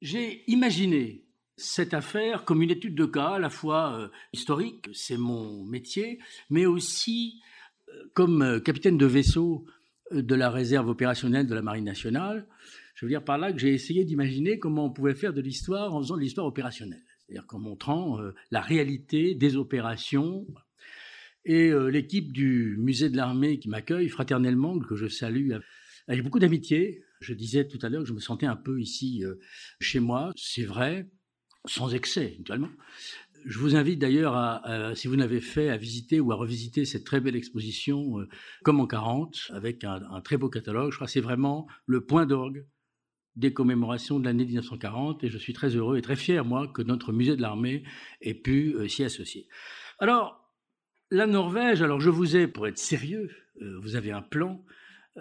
J'ai imaginé cette affaire comme une étude de cas à la fois euh, historique, c'est mon métier, mais aussi euh, comme euh, capitaine de vaisseau de la réserve opérationnelle de la Marine nationale. Je veux dire par là que j'ai essayé d'imaginer comment on pouvait faire de l'histoire en faisant de l'histoire opérationnelle, c'est-à-dire en montrant la réalité des opérations. Et l'équipe du musée de l'armée qui m'accueille fraternellement, que je salue avec beaucoup d'amitié, je disais tout à l'heure que je me sentais un peu ici chez moi, c'est vrai, sans excès, naturellement. Je vous invite d'ailleurs, à, si vous n'avez fait, à visiter ou à revisiter cette très belle exposition, euh, comme en 40, avec un, très beau catalogue. Je crois que c'est vraiment le point d'orgue des commémorations de l'année 1940, et je suis très heureux et très fier, moi, que notre musée de l'armée ait pu euh, s'y associer. Alors, la Norvège, alors je vous ai, pour être sérieux, euh, vous avez un plan,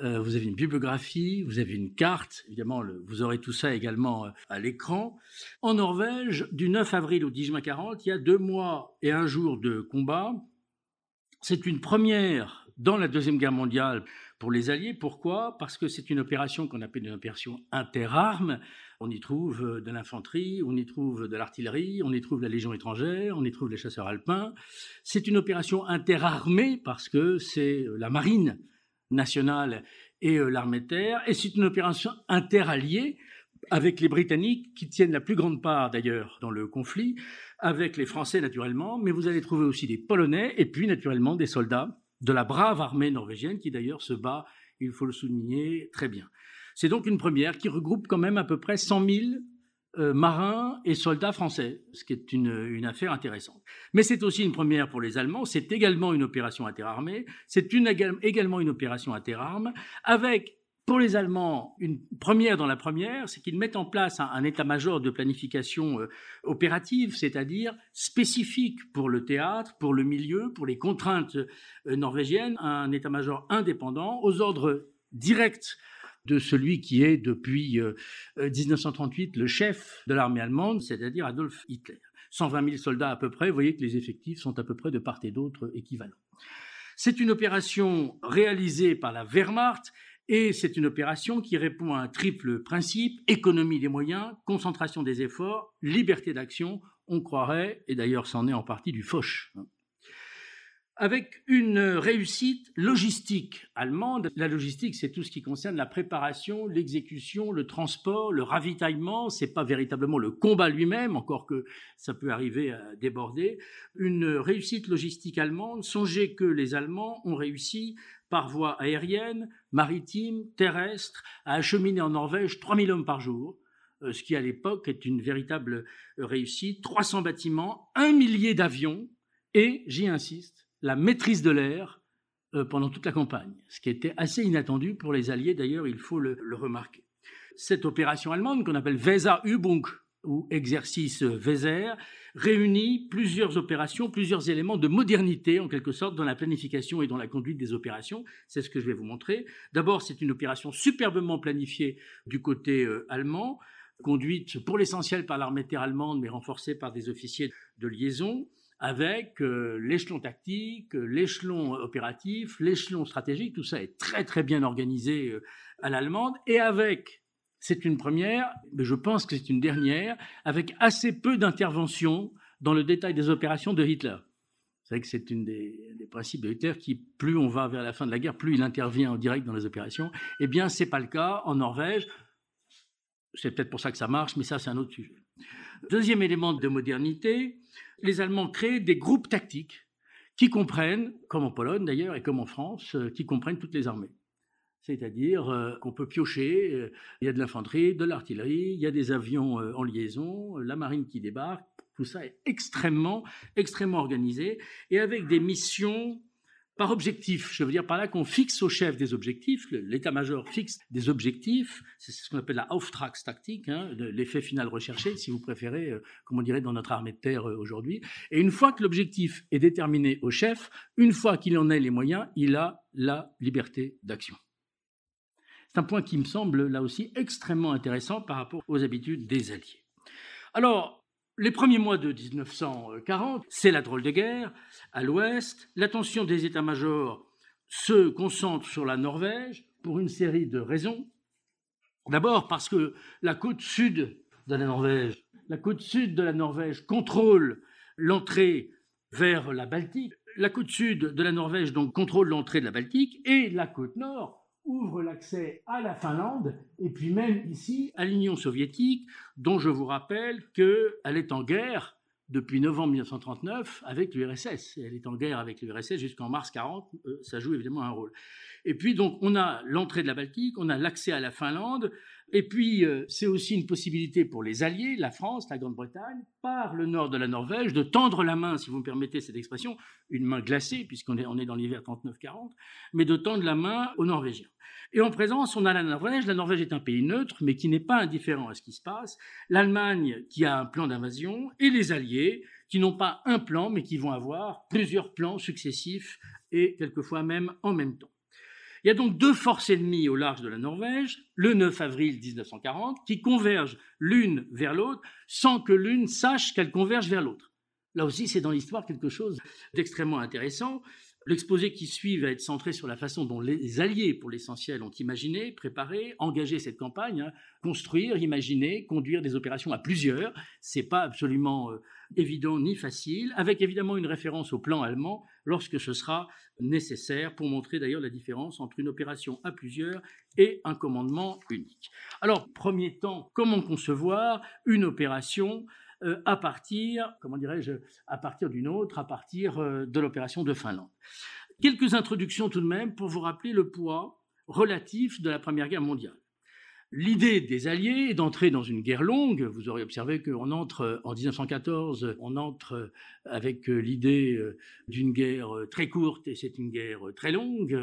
euh, vous avez une bibliographie, vous avez une carte, évidemment, vous aurez tout ça également euh, à l'écran. En Norvège, du 9 avril au 10 juin 40, il y a deux mois et un jour de combat. C'est une première dans la Deuxième Guerre mondiale pour les Alliés. Pourquoi? Parce que c'est une opération qu'on appelle une opération interarmes. On y trouve euh, de l'infanterie, on y trouve de l'artillerie, on y trouve la Légion étrangère, on y trouve les chasseurs alpins. C'est une opération interarmée parce que c'est la marine nationale et euh, l'armée terre. Et c'est une opération interalliée avec les Britanniques, qui tiennent la plus grande part d'ailleurs dans le conflit, avec les Français naturellement, mais vous allez trouver aussi des Polonais et puis naturellement des soldats de la brave armée norvégienne qui d'ailleurs se bat, il faut le souligner, très bien. C'est donc une première qui regroupe quand même à peu près 100 000 euh, marins et soldats français, ce qui est une, affaire intéressante. Mais c'est aussi une première pour les Allemands, c'est également une opération interarmée, c'est également une opération interarmes, avec pour les Allemands, une première dans la première, c'est qu'ils mettent en place un, état-major de planification euh, opérative, c'est-à-dire spécifique pour le théâtre, pour le milieu, pour les contraintes euh, norvégiennes, un état-major indépendant aux ordres directs de celui qui est depuis 1938 euh, le chef de l'armée allemande, c'est-à-dire Adolf Hitler. 120 000 soldats à peu près, vous voyez que les effectifs sont à peu près de part et d'autre équivalents. C'est une opération réalisée par la Wehrmacht et c'est une opération qui répond à un triple principe, économie des moyens, concentration des efforts, liberté d'action, on croirait, et d'ailleurs c'en est en partie du Foch avec une réussite logistique allemande. La logistique, c'est tout ce qui concerne la préparation, l'exécution, le transport, le ravitaillement. C'est pas véritablement le combat lui-même, encore que ça peut arriver à déborder. Une réussite logistique allemande. Songez que les Allemands ont réussi par voie aérienne, maritime, terrestre, à acheminer en Norvège 3000 hommes par jour euh, ce qui à l'époque est une véritable réussite, 300 bâtiments, un millier d'avions, et, j'y insiste, la maîtrise de l'air euh, pendant toute la campagne, ce qui était assez inattendu pour les Alliés, d'ailleurs, il faut le, remarquer. Cette opération allemande, qu'on appelle Weser-Übung, ou exercice Weser, réunit plusieurs opérations, plusieurs éléments de modernité, en quelque sorte, dans la planification et dans la conduite des opérations. C'est ce que je vais vous montrer. D'abord, c'est une opération superbement planifiée du côté euh, allemand, conduite pour l'essentiel par l'armée terre allemande, mais renforcée par des officiers de liaison avec euh, l'échelon tactique, euh, l'échelon opératif, l'échelon stratégique, tout ça est très très bien organisé euh, à l'allemande, et avec, c'est une première, mais je pense que c'est une dernière, avec assez peu d'intervention dans le détail des opérations de Hitler. C'est vrai que c'est une des, des, principes de Hitler qui, plus on va vers la fin de la guerre, plus il intervient en direct dans les opérations. Eh bien, c'est pas le cas en Norvège. C'est peut-être pour ça que ça marche, mais ça, c'est un autre sujet. Deuxième élément de modernité, les Allemands créent des groupes tactiques qui comprennent, comme en Pologne d'ailleurs et comme en France, euh, qui comprennent toutes les armées. C'est-à-dire euh, qu'on peut piocher, euh, il y a de l'infanterie, de l'artillerie, il y a des avions en liaison, la marine qui débarque, tout ça est extrêmement, extrêmement organisé et avec des missions par objectif. Je veux dire par là qu'on fixe au chef des objectifs, l'état-major fixe des objectifs, c'est ce qu'on appelle la Auftragstaktik, hein, l'effet final recherché, si vous préférez, euh, comme on dirait dans notre armée de terre euh, aujourd'hui. Et une fois que l'objectif est déterminé au chef, une fois qu'il en a les moyens, il a la liberté d'action. C'est un point qui me semble là aussi extrêmement intéressant par rapport aux habitudes des Alliés. Alors, les premiers mois de 1940, c'est la drôle de guerre. À l'ouest, l'attention des états-majors se concentre sur la Norvège pour une série de raisons. D'abord parce que la côte sud de la Norvège. La côte sud de la Norvège contrôle l'entrée vers la Baltique. La côte sud de la Norvège donc contrôle l'entrée de la Baltique et la côte nord ouvre l'accès à la Finlande et puis même ici à l'Union soviétique, dont je vous rappelle qu'elle est en guerre depuis novembre 1939 avec l'URSS. Elle est en guerre avec l'URSS jusqu'en mars 40, euh, ça joue évidemment un rôle. Et puis donc on a l'entrée de la Baltique, on a l'accès à la Finlande, et puis euh, c'est aussi une possibilité pour les alliés, la France, la Grande-Bretagne, par le nord de la Norvège, de tendre la main, si vous me permettez cette expression, une main glacée puisqu'on est, on est dans l'hiver 39-40, mais de tendre la main aux Norvégiens. Et en présence, on a la Norvège. La Norvège est un pays neutre, mais qui n'est pas indifférent à ce qui se passe. L'Allemagne, qui a un plan d'invasion, et les Alliés, qui n'ont pas un plan, mais qui vont avoir plusieurs plans successifs et quelquefois même en même temps. Il y a donc deux forces ennemies au large de la Norvège, le 9 avril 1940, qui convergent l'une vers l'autre sans que l'une sache qu'elle converge vers l'autre. Là aussi, c'est dans l'histoire quelque chose d'extrêmement intéressant. L'exposé qui suit va être centré sur la façon dont les alliés, pour l'essentiel, ont imaginé, préparé, engagé cette campagne, hein. construire, imaginer, conduire des opérations à plusieurs. C'est pas absolument euh, évident ni facile, avec évidemment une référence au plan allemand lorsque ce sera nécessaire pour montrer d'ailleurs la différence entre une opération à plusieurs et un commandement unique. Alors, premier temps, comment concevoir une opération euh, à partir, comment dirais-je, à partir d'une autre, à partir euh, de l'opération de Finlande. Quelques introductions tout de même pour vous rappeler le poids relatif de la Première Guerre mondiale. L'idée des Alliés est d'entrer dans une guerre longue. Vous aurez observé qu'on entre en 1914, on entre avec l'idée d'une guerre très courte et c'est une guerre très longue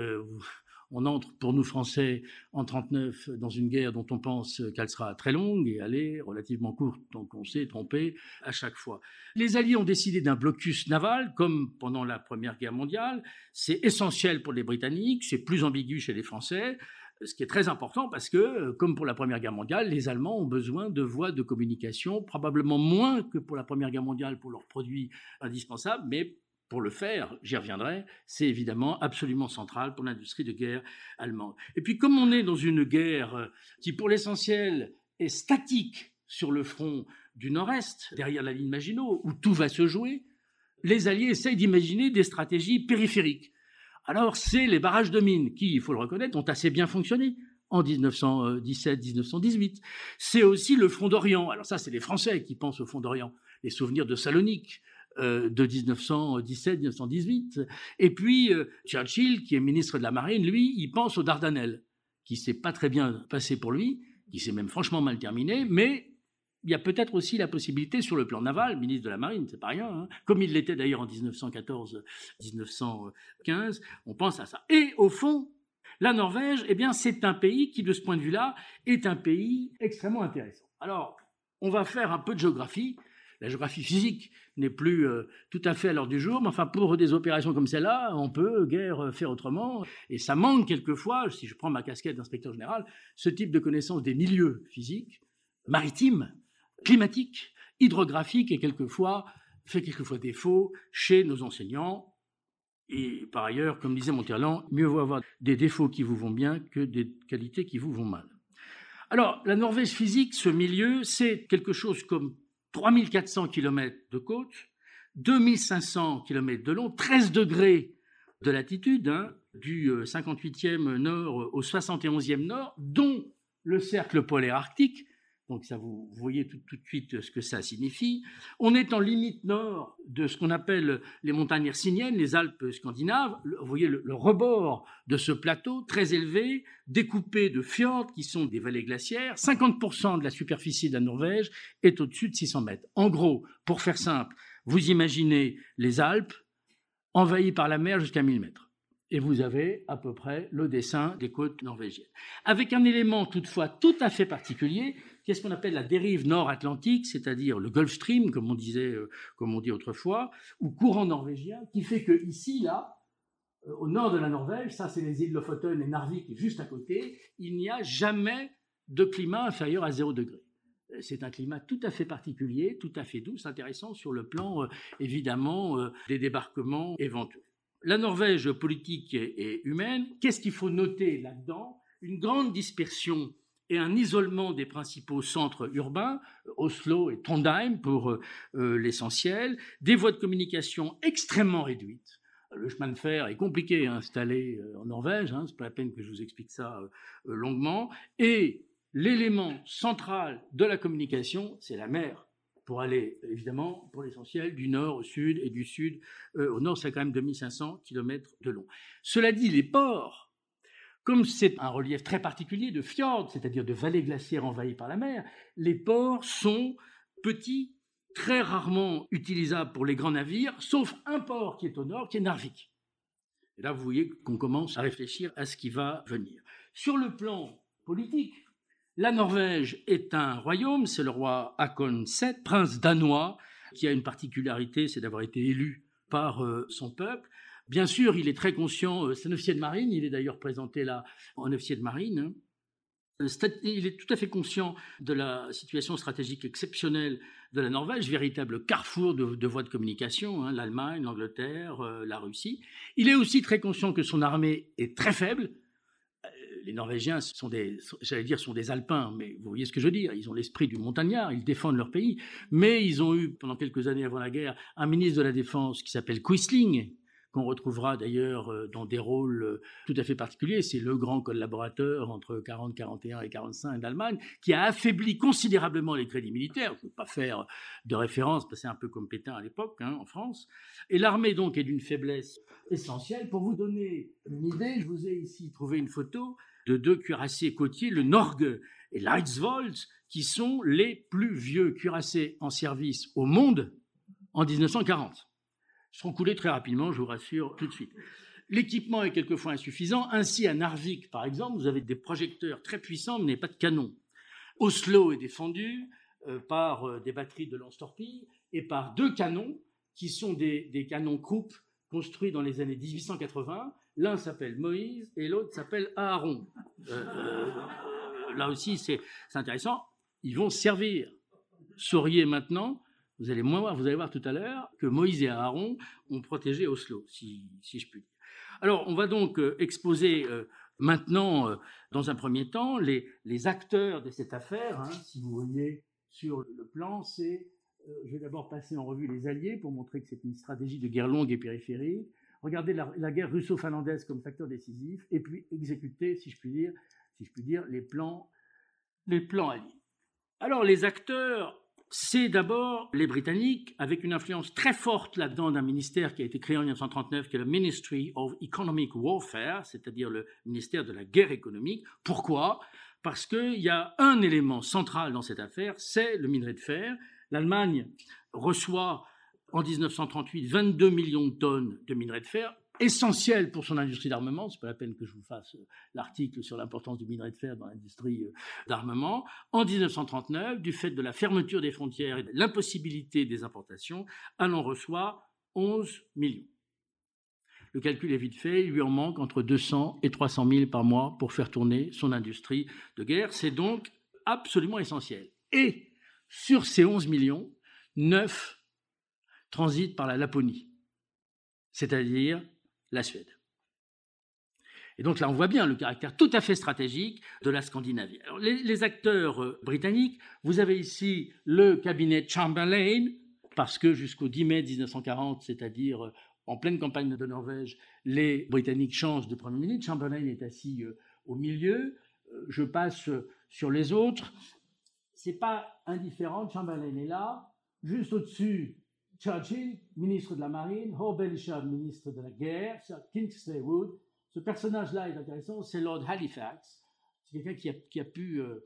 on entre pour nous Français en 39 dans une guerre dont on pense qu'elle sera très longue et elle est relativement courte, donc on s'est trompé à chaque fois. Les Alliés ont décidé d'un blocus naval comme pendant la Première Guerre mondiale. C'est essentiel pour les Britanniques, c'est plus ambigu chez les Français ce qui est très important parce que, comme pour la Première Guerre mondiale, les Allemands ont besoin de voies de communication, probablement moins que pour la Première Guerre mondiale pour leurs produits indispensables, mais pour le faire, j'y reviendrai, c'est évidemment absolument central pour l'industrie de guerre allemande. Et puis comme on est dans une guerre euh, qui pour l'essentiel est statique sur le front du nord-est, derrière la ligne Maginot, où tout va se jouer, les Alliés essayent d'imaginer des stratégies périphériques. Alors c'est les barrages de mines qui, il faut le reconnaître, ont assez bien fonctionné en 1917-1918. C'est aussi le front d'Orient. Alors ça, c'est les Français qui pensent au front d'Orient. Les souvenirs de Salonique, de 1917-1918. Et puis euh, Churchill, qui est ministre de la Marine, lui, il pense aux Dardanelles, qui s'est pas très bien passé pour lui, qui s'est même franchement mal terminé, mais il y a peut-être aussi la possibilité sur le plan naval, ministre de la Marine, c'est pas rien, hein, comme il l'était d'ailleurs en 1914-1915, on pense à ça. Et au fond, la Norvège, eh bien, c'est un pays qui, de ce point de vue-là, est un pays extrêmement intéressant. Alors, on va faire un peu de géographie la géographie physique n'est plus euh, tout à fait à l'heure du jour, mais enfin pour des opérations comme celle-là, on peut guère euh, faire autrement. Et ça manque quelquefois, si je prends ma casquette d'inspecteur général, ce type de connaissance des milieux physiques, maritimes, climatiques, hydrographiques, et quelquefois fait quelquefois défaut chez nos enseignants. Et par ailleurs, comme disait Monterland, mieux vaut avoir des défauts qui vous vont bien que des qualités qui vous vont mal. Alors, la Norvège physique, ce milieu, c'est quelque chose comme 3400 km de côte, 2500 km de long, 13 degrés de latitude, hein, du 58e nord au 71e nord, dont le cercle polaire arctique, donc ça, vous, voyez tout, de suite ce que ça signifie. On est en limite nord de ce qu'on appelle les montagnes hercyniennes, les Alpes scandinaves. Vous voyez le, le, rebord de ce plateau très élevé, découpé de fjords qui sont des vallées glaciaires. 50% de la superficie de la Norvège est au-dessus de 600 mètres. En gros, pour faire simple, vous imaginez les Alpes envahies par la mer jusqu'à 1000 mètres et vous avez à peu près le dessin des côtes norvégiennes. Avec un élément toutefois tout à fait particulier, qu'est-ce qu'on appelle la dérive nord-atlantique, c'est-à-dire le Gulf Stream, comme on disait, euh, comme on dit autrefois, ou courant norvégien, qui fait que ici, là, euh, au nord de la Norvège, ça c'est les îles Lofoten et Narvik juste à côté, il n'y a jamais de climat inférieur à 0 degré. Euh, c'est un climat tout à fait particulier, tout à fait doux, intéressant sur le plan évidemment des débarquements éventuels. La Norvège politique et humaine, qu'est-ce qu'il faut noter là-dedans? Une grande dispersion et un isolement des principaux centres urbains, Oslo et Trondheim pour euh, euh, l'essentiel, des voies de communication extrêmement réduites. Le chemin de fer est compliqué à installer euh, en Norvège, hein, c'est pas la peine que je vous explique ça longuement, et l'élément central de la communication, c'est la mer pour aller, évidemment, pour l'essentiel, du nord au sud et du sud au nord, c'est quand même 2500 km de long. Cela dit, les ports comme c'est un relief très particulier de fjords, c'est-à-dire de vallées glaciaires envahies par la mer, les ports sont petits, très rarement utilisables pour les grands navires, sauf un port qui est au nord, qui est Narvik. Et là, vous voyez qu'on commence à réfléchir à ce qui va venir. Sur le plan politique, la Norvège est un royaume, c'est le roi Hakon VII, prince danois, qui a une particularité, c'est d'avoir été élu par euh, son peuple. Bien sûr, il est très conscient, euh, c'est un officier de marine, il est d'ailleurs présenté là en officier de marine. Hein. Euh, il est tout à fait conscient de la situation stratégique exceptionnelle de la Norvège, véritable carrefour de, voies de communication, hein, l'Allemagne, l'Angleterre, euh, la Russie. Il est aussi très conscient que son armée est très faible. Les Norvégiens sont des, j'allais dire, sont des Alpins, mais vous voyez ce que je veux dire. Ils ont l'esprit du montagnard, ils défendent leur pays. Mais ils ont eu, pendant quelques années avant la guerre, un ministre de la Défense qui s'appelle Quisling, qu'on retrouvera d'ailleurs euh, dans des rôles euh, tout à fait particuliers. C'est le grand collaborateur entre 40, 41 et 45 d'Allemagne, qui a affaibli considérablement les crédits militaires. Je ne veux pas faire de référence, parce que c'est un peu comme Pétain à l'époque, hein, en France. Et l'armée, donc, est d'une faiblesse essentielle. Pour vous donner une idée, je vous ai ici trouvé une photo de deux cuirassiers côtiers, le Norge et l'Eidsvold, qui sont les plus vieux cuirassés en service au monde en 1940 seront coulés très rapidement, je vous rassure tout de suite. L'équipement est quelquefois insuffisant. Ainsi, à Narvik, par exemple, vous avez des projecteurs très puissants, mais pas de canon. Oslo est défendu euh, par euh, des batteries de lance-torpilles et par deux canons qui sont des, canons Krupp construits dans les années 1880. L'un s'appelle Moïse et l'autre s'appelle Aaron. Euh, là aussi, c'est intéressant. Ils vont servir. Sauriez maintenant vous allez moins voir, vous allez voir tout à l'heure que Moïse et Aaron ont protégé Oslo, si, je puis dire. Alors, on va donc euh, exposer euh, maintenant, euh, dans un premier temps, les, acteurs de cette affaire. Hein. si vous voyez sur le plan, c'est, je vais d'abord passer en revue les alliés pour montrer que c'est une stratégie de guerre longue et périphérique. Regardez la, la guerre russo-finlandaise comme facteur décisif, et puis exécuter, si je puis dire, si je puis dire, les plans, les plans alliés. Alors, les acteurs c'est d'abord les Britanniques, avec une influence très forte là-dedans d'un ministère qui a été créé en 1939, qui est le Ministry of Economic Warfare, c'est-à-dire le ministère de la guerre économique. Pourquoi? Parce qu'il y a un élément central dans cette affaire, c'est le minerai de fer. L'Allemagne reçoit en 1938 22 millions de tonnes de minerai de fer, essentiel pour son industrie d'armement. C'est pas la peine que je vous fasse euh, l'article sur l'importance du minerai de fer dans l'industrie euh, d'armement. En 1939, du fait de la fermeture des frontières et de l'impossibilité des importations, en reçoit 11 millions. Le calcul est vite fait, il lui en manque entre 200 et 300 000 par mois pour faire tourner son industrie de guerre. C'est donc absolument essentiel. Et sur ces 11 millions, 9 transitent par la Laponie, c'est-à-dire la Suède. Et donc là, on voit bien le caractère tout à fait stratégique de la Scandinavie. Les, acteurs euh, britanniques, vous avez ici le cabinet Chamberlain, parce que jusqu'au 10 mai 1940, c'est-à-dire euh, en pleine campagne de Norvège, les Britanniques changent de Premier ministre. Chamberlain est assis euh, au milieu. Je passe sur les autres. C'est pas indifférent. Chamberlain est là. Juste au-dessus, Churchill, ministre de la Marine, Hore ministre de la Guerre, Sir Kingsley Wood. Ce personnage-là est intéressant, c'est Lord Halifax. C'est quelqu'un qui a, pu, euh,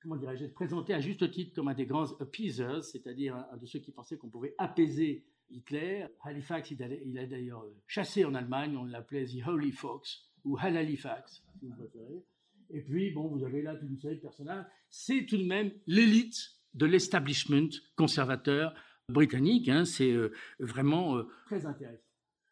comment dirais-je, être présenté à juste titre comme un des grands appeasers, c'est-à-dire un, de ceux qui pensaient qu'on pouvait apaiser Hitler. Halifax, il, a d'ailleurs euh, chassé en Allemagne, on l'appelait The Holy Fox, ou Hal Halifax, si vous préférez. Et puis, bon, vous avez là toute une série de personnages. C'est tout de même l'élite de l'establishment conservateur britannique. Hein, c'est euh, vraiment euh, très intéressant.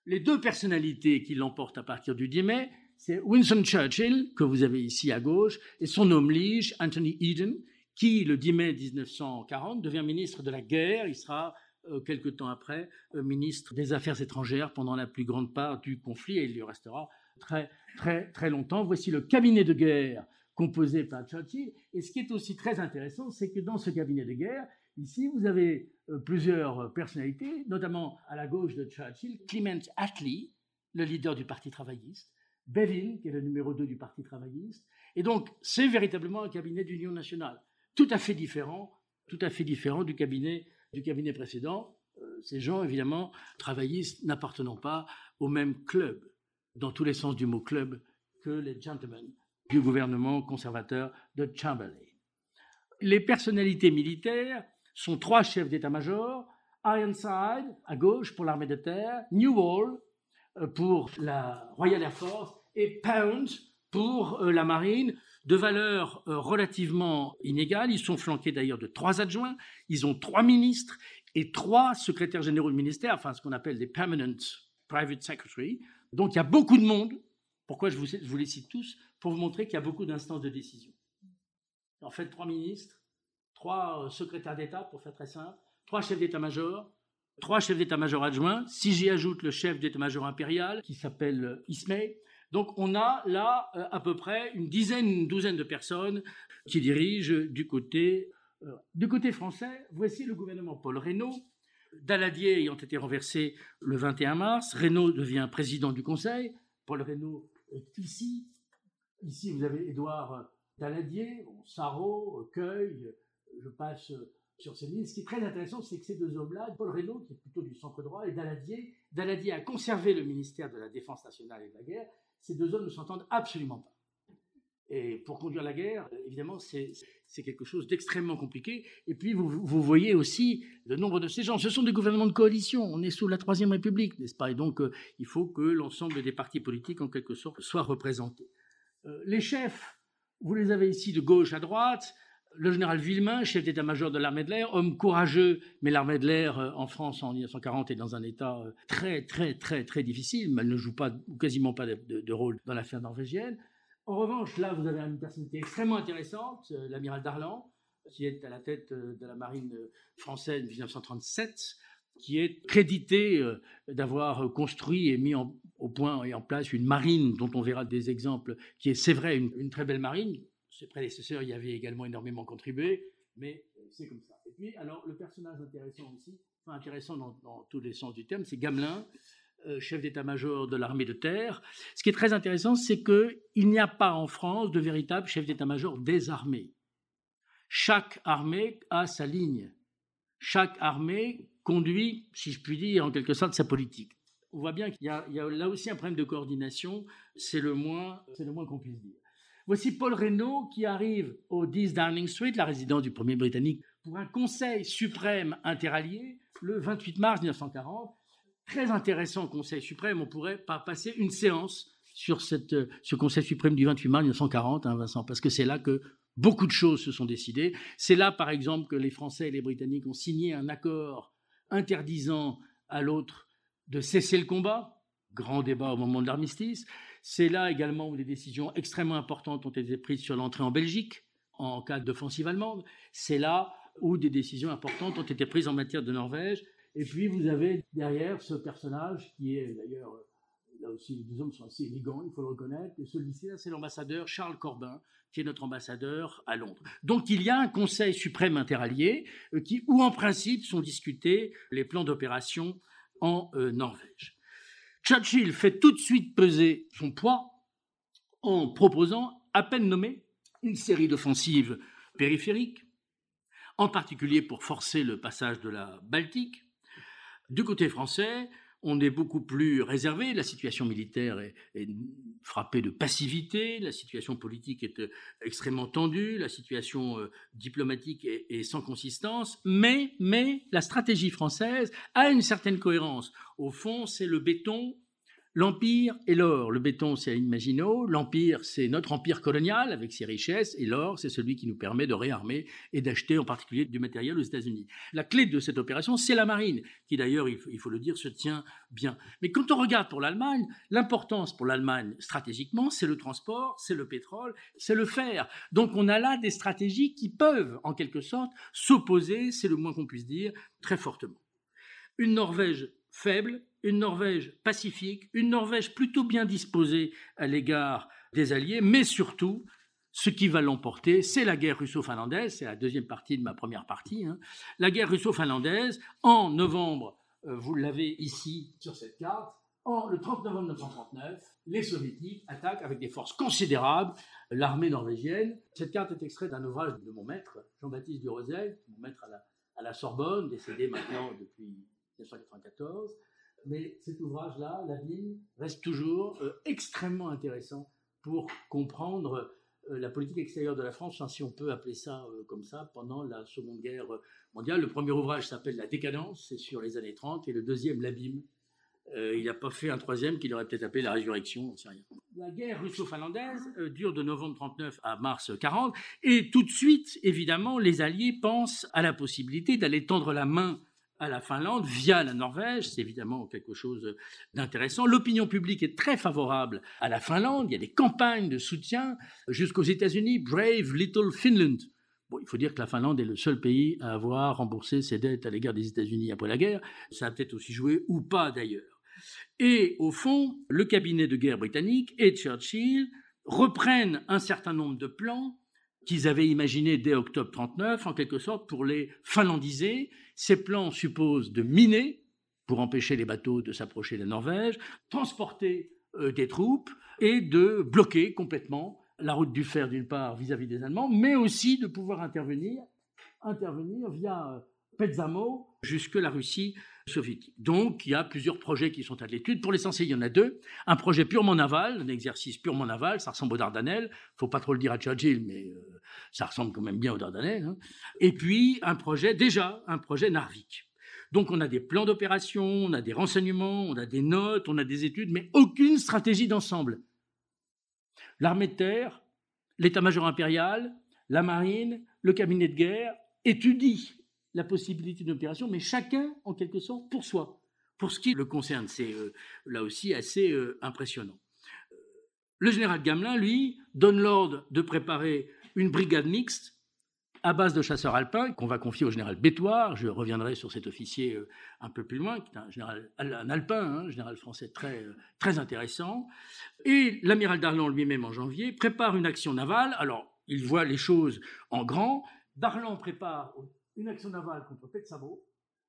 Les deux personnalités qui l'emportent à partir du 10 mai, c'est Winston Churchill, que vous avez ici à gauche, et son homme lige, Anthony Eden, qui, le 10 mai 1940, devient ministre de la guerre. Il sera, euh, quelque temps après, ministre des Affaires étrangères pendant la plus grande part du conflit, et il y restera très, très, très longtemps. Voici le cabinet de guerre composé par Churchill. Et ce qui est aussi très intéressant, c'est que dans ce cabinet de guerre, ici, vous avez euh, plusieurs personnalités, notamment à la gauche de Churchill, Clement Attlee, le leader du Parti travailliste, Bevin, qui est le numéro 2 du Parti travailliste. Et donc, c'est véritablement un cabinet d'union nationale, tout à fait différent, tout à fait différent du cabinet, du cabinet précédent. Euh, ces gens, évidemment, travaillistes n'appartenant pas au même club, dans tous les sens du mot club, que les gentlemen du gouvernement conservateur de Chamberlain. Les personnalités militaires sont trois chefs d'état-major, Ironside à gauche pour l'armée de terre, Newall euh, pour la Royal Air Force et Pound pour euh, la marine, de valeur euh, relativement inégale. Ils sont flanqués d'ailleurs de trois adjoints, ils ont trois ministres et trois secrétaires généraux de ministère, enfin ce qu'on appelle des permanent private secretary. Donc il y a beaucoup de monde. Pourquoi je vous, je vous les cite tous? Pour vous montrer qu'il y a beaucoup d'instances de décision. En fait, trois ministres, trois secrétaires d'État, pour faire très simple, trois chefs d'état-major, trois chefs d'état-major adjoints. Si j'y ajoute le chef d'état-major impérial, qui s'appelle Ismay, donc on a là euh, à peu près une dizaine, une douzaine de personnes qui dirigent du côté, euh, du côté français. Voici le gouvernement Paul Reynaud. Daladier ayant été renversé le 21 mars, Reynaud devient président du Conseil. Paul Reynaud est ici. Ici, vous avez Édouard Daladier, Sarrault, Cueil, je passe sur ces lignes. Ce qui est très intéressant, c'est que ces deux hommes-là, Paul Reynaud, qui est plutôt du centre droit, et Daladier, Daladier a conservé le ministère de la Défense nationale et de la guerre. Ces deux hommes ne s'entendent absolument pas. Et pour conduire la guerre, évidemment, c'est quelque chose d'extrêmement compliqué. Et puis, vous, vous, voyez aussi le nombre de ces gens. Ce sont des gouvernements de coalition. On est sous la Troisième République, n'est-ce pas? Et donc, euh, il faut que l'ensemble des partis politiques, en quelque sorte, soient représentés. Euh, les chefs, vous les avez ici de gauche à droite le général Villemain, chef d'état-major de l'armée de l'air, homme courageux, mais l'armée de l'air euh, en France en 1940 est dans un état euh, très, très, très, très difficile. Elle ne joue pas, quasiment pas de, rôle dans l'affaire norvégienne. En revanche, là, vous avez une personnalité extrêmement intéressante, euh, l'amiral Darlan, qui est à la tête de la marine française de 1937, qui est crédité d'avoir construit et mis au point et en place une marine dont on verra des exemples, qui est, c'est vrai, une très belle marine, ses prédécesseurs y avaient également énormément contribué, mais c'est comme ça. Et puis, alors, le personnage intéressant aussi, intéressant dans, tous les sens du terme, c'est Gamelin, euh, chef d'état-major de l'armée de terre. Ce qui est très intéressant, c'est qu'il n'y a pas en France de véritable chef d'état-major des armées. Chaque armée a sa ligne. Chaque armée conduit, si je puis dire, en quelque sorte, sa politique. On voit bien qu'il y, a là aussi un problème de coordination, c'est le moins, le moins qu'on puisse dire. Voici Paul Reynaud qui arrive au 10 Downing Street, la résidence du premier britannique, pour un conseil suprême interallié le 28 mars 1940. Très intéressant conseil suprême, on pourrait pas passer une séance sur ce conseil suprême du 28 mars 1940, hein, Vincent, parce que c'est là que beaucoup de choses se sont décidées. C'est là, par exemple, que les Français et les Britanniques ont signé un accord interdisant à l'autre de cesser le combat, grand débat au moment de l'armistice. C'est là également où des décisions extrêmement importantes ont été prises sur l'entrée en Belgique en cas d'offensive allemande. C'est là où des décisions importantes ont été prises en matière de Norvège. Et puis vous avez derrière ce personnage qui est d'ailleurs, là aussi les deux hommes sont assez élégants, il faut le reconnaître. Et celui-ci, c'est l'ambassadeur Charles Corbin, qui est notre ambassadeur à Londres. Donc il y a un Conseil suprême interallié euh, qui, où en principe sont discutés les plans d'opération en euh, Norvège. Churchill fait tout de suite peser son poids en proposant, à peine nommé, une série d'offensives périphériques, en particulier pour forcer le passage de la Baltique. Du côté français, on est beaucoup plus réservé. La situation militaire est, frappée de passivité, la situation politique est euh, extrêmement tendue, la situation euh, diplomatique est, sans consistance, mais, mais la stratégie française a une certaine cohérence. Au fond, c'est le béton L'empire et l'or. Le béton, c'est Maginot. L'empire, c'est notre empire colonial avec ses richesses. Et l'or, c'est celui qui nous permet de réarmer et d'acheter en particulier du matériel aux États-Unis. La clé de cette opération, c'est la marine, qui d'ailleurs, il faut le dire, se tient bien. Mais quand on regarde pour l'Allemagne, l'importance pour l'Allemagne stratégiquement, c'est le transport, c'est le pétrole, c'est le fer. Donc on a là des stratégies qui peuvent, en quelque sorte, s'opposer, c'est le moins qu'on puisse dire, très fortement. Une Norvège faible, une Norvège pacifique, une Norvège plutôt bien disposée à l'égard des Alliés, mais surtout ce qui va l'emporter, c'est la guerre russo-finlandaise, c'est la deuxième partie de ma première partie. Hein. La guerre russo-finlandaise, en novembre, euh, vous l'avez ici sur cette carte, en, le 30 novembre 1939, les soviétiques attaquent avec des forces considérables l'armée norvégienne. Cette carte est extraite d'un ouvrage de mon maître, Jean-Baptiste Durosel, mon maître à la, Sorbonne, décédé maintenant depuis 1994. Mais cet ouvrage-là, l'abîme, reste toujours euh, extrêmement intéressant pour comprendre euh, la politique extérieure de la France, si on peut appeler ça euh, comme ça, pendant la Seconde Guerre mondiale. Le premier ouvrage s'appelle La décadence, c'est sur les années 30, et le deuxième, L'abîme. Il n'a pas fait un troisième qu'il aurait peut-être appelé La résurrection, on sait rien. La guerre russo-finlandaise dure de novembre 39 à mars 40, et tout de suite, évidemment, les Alliés pensent à la possibilité d'aller tendre la main à la Finlande via la Norvège. C'est évidemment quelque chose d'intéressant. L'opinion publique est très favorable à la Finlande. Il y a des campagnes de soutien jusqu'aux États-Unis. Brave Little Finland. Bon, il faut dire que la Finlande est le seul pays à avoir remboursé ses dettes à l'égard des États-Unis après la guerre. Ça a peut-être aussi joué ou pas d'ailleurs. Et au fond, le cabinet de guerre britannique et Churchill reprennent un certain nombre de plans qu'ils avaient imaginés dès octobre 39, en quelque sorte, pour les finlandiser. Ces plans supposent de miner pour empêcher les bateaux de s'approcher de la Norvège, transporter euh, des troupes et de bloquer complètement la route du fer d'une part vis-à-vis des Allemands, mais aussi de pouvoir intervenir, intervenir via euh, Petzamo jusque la Russie soviétique. Donc il y a plusieurs projets qui sont à l'étude. Pour l'essentiel, il y en a deux. Un projet purement naval, un exercice purement naval, ça ressemble aux Dardanelles. Faut pas trop le dire à Churchill, mais euh, ça ressemble quand même bien aux Dardanelles. Hein. Et puis un projet, déjà, un projet Narvik. Donc on a des plans d'opération, on a des renseignements, on a des notes, on a des études, mais aucune stratégie d'ensemble. L'armée de terre, l'état-major impérial, la marine, le cabinet de guerre étudient la possibilité d'opération, mais chacun, en quelque sorte, pour soi. Pour ce qui le concerne, c'est euh, là aussi assez euh, impressionnant. Le général Gamelin, lui, donne l'ordre de préparer une brigade mixte à base de chasseurs alpins qu'on va confier au général Bétoir. Je reviendrai sur cet officier euh, un peu plus loin, qui est un, général, un alpin, un hein, général français très, très intéressant. Et l'amiral Darlan lui-même en janvier prépare une action navale. Alors, il voit les choses en grand. Darlan prépare une action navale contre Petsamo,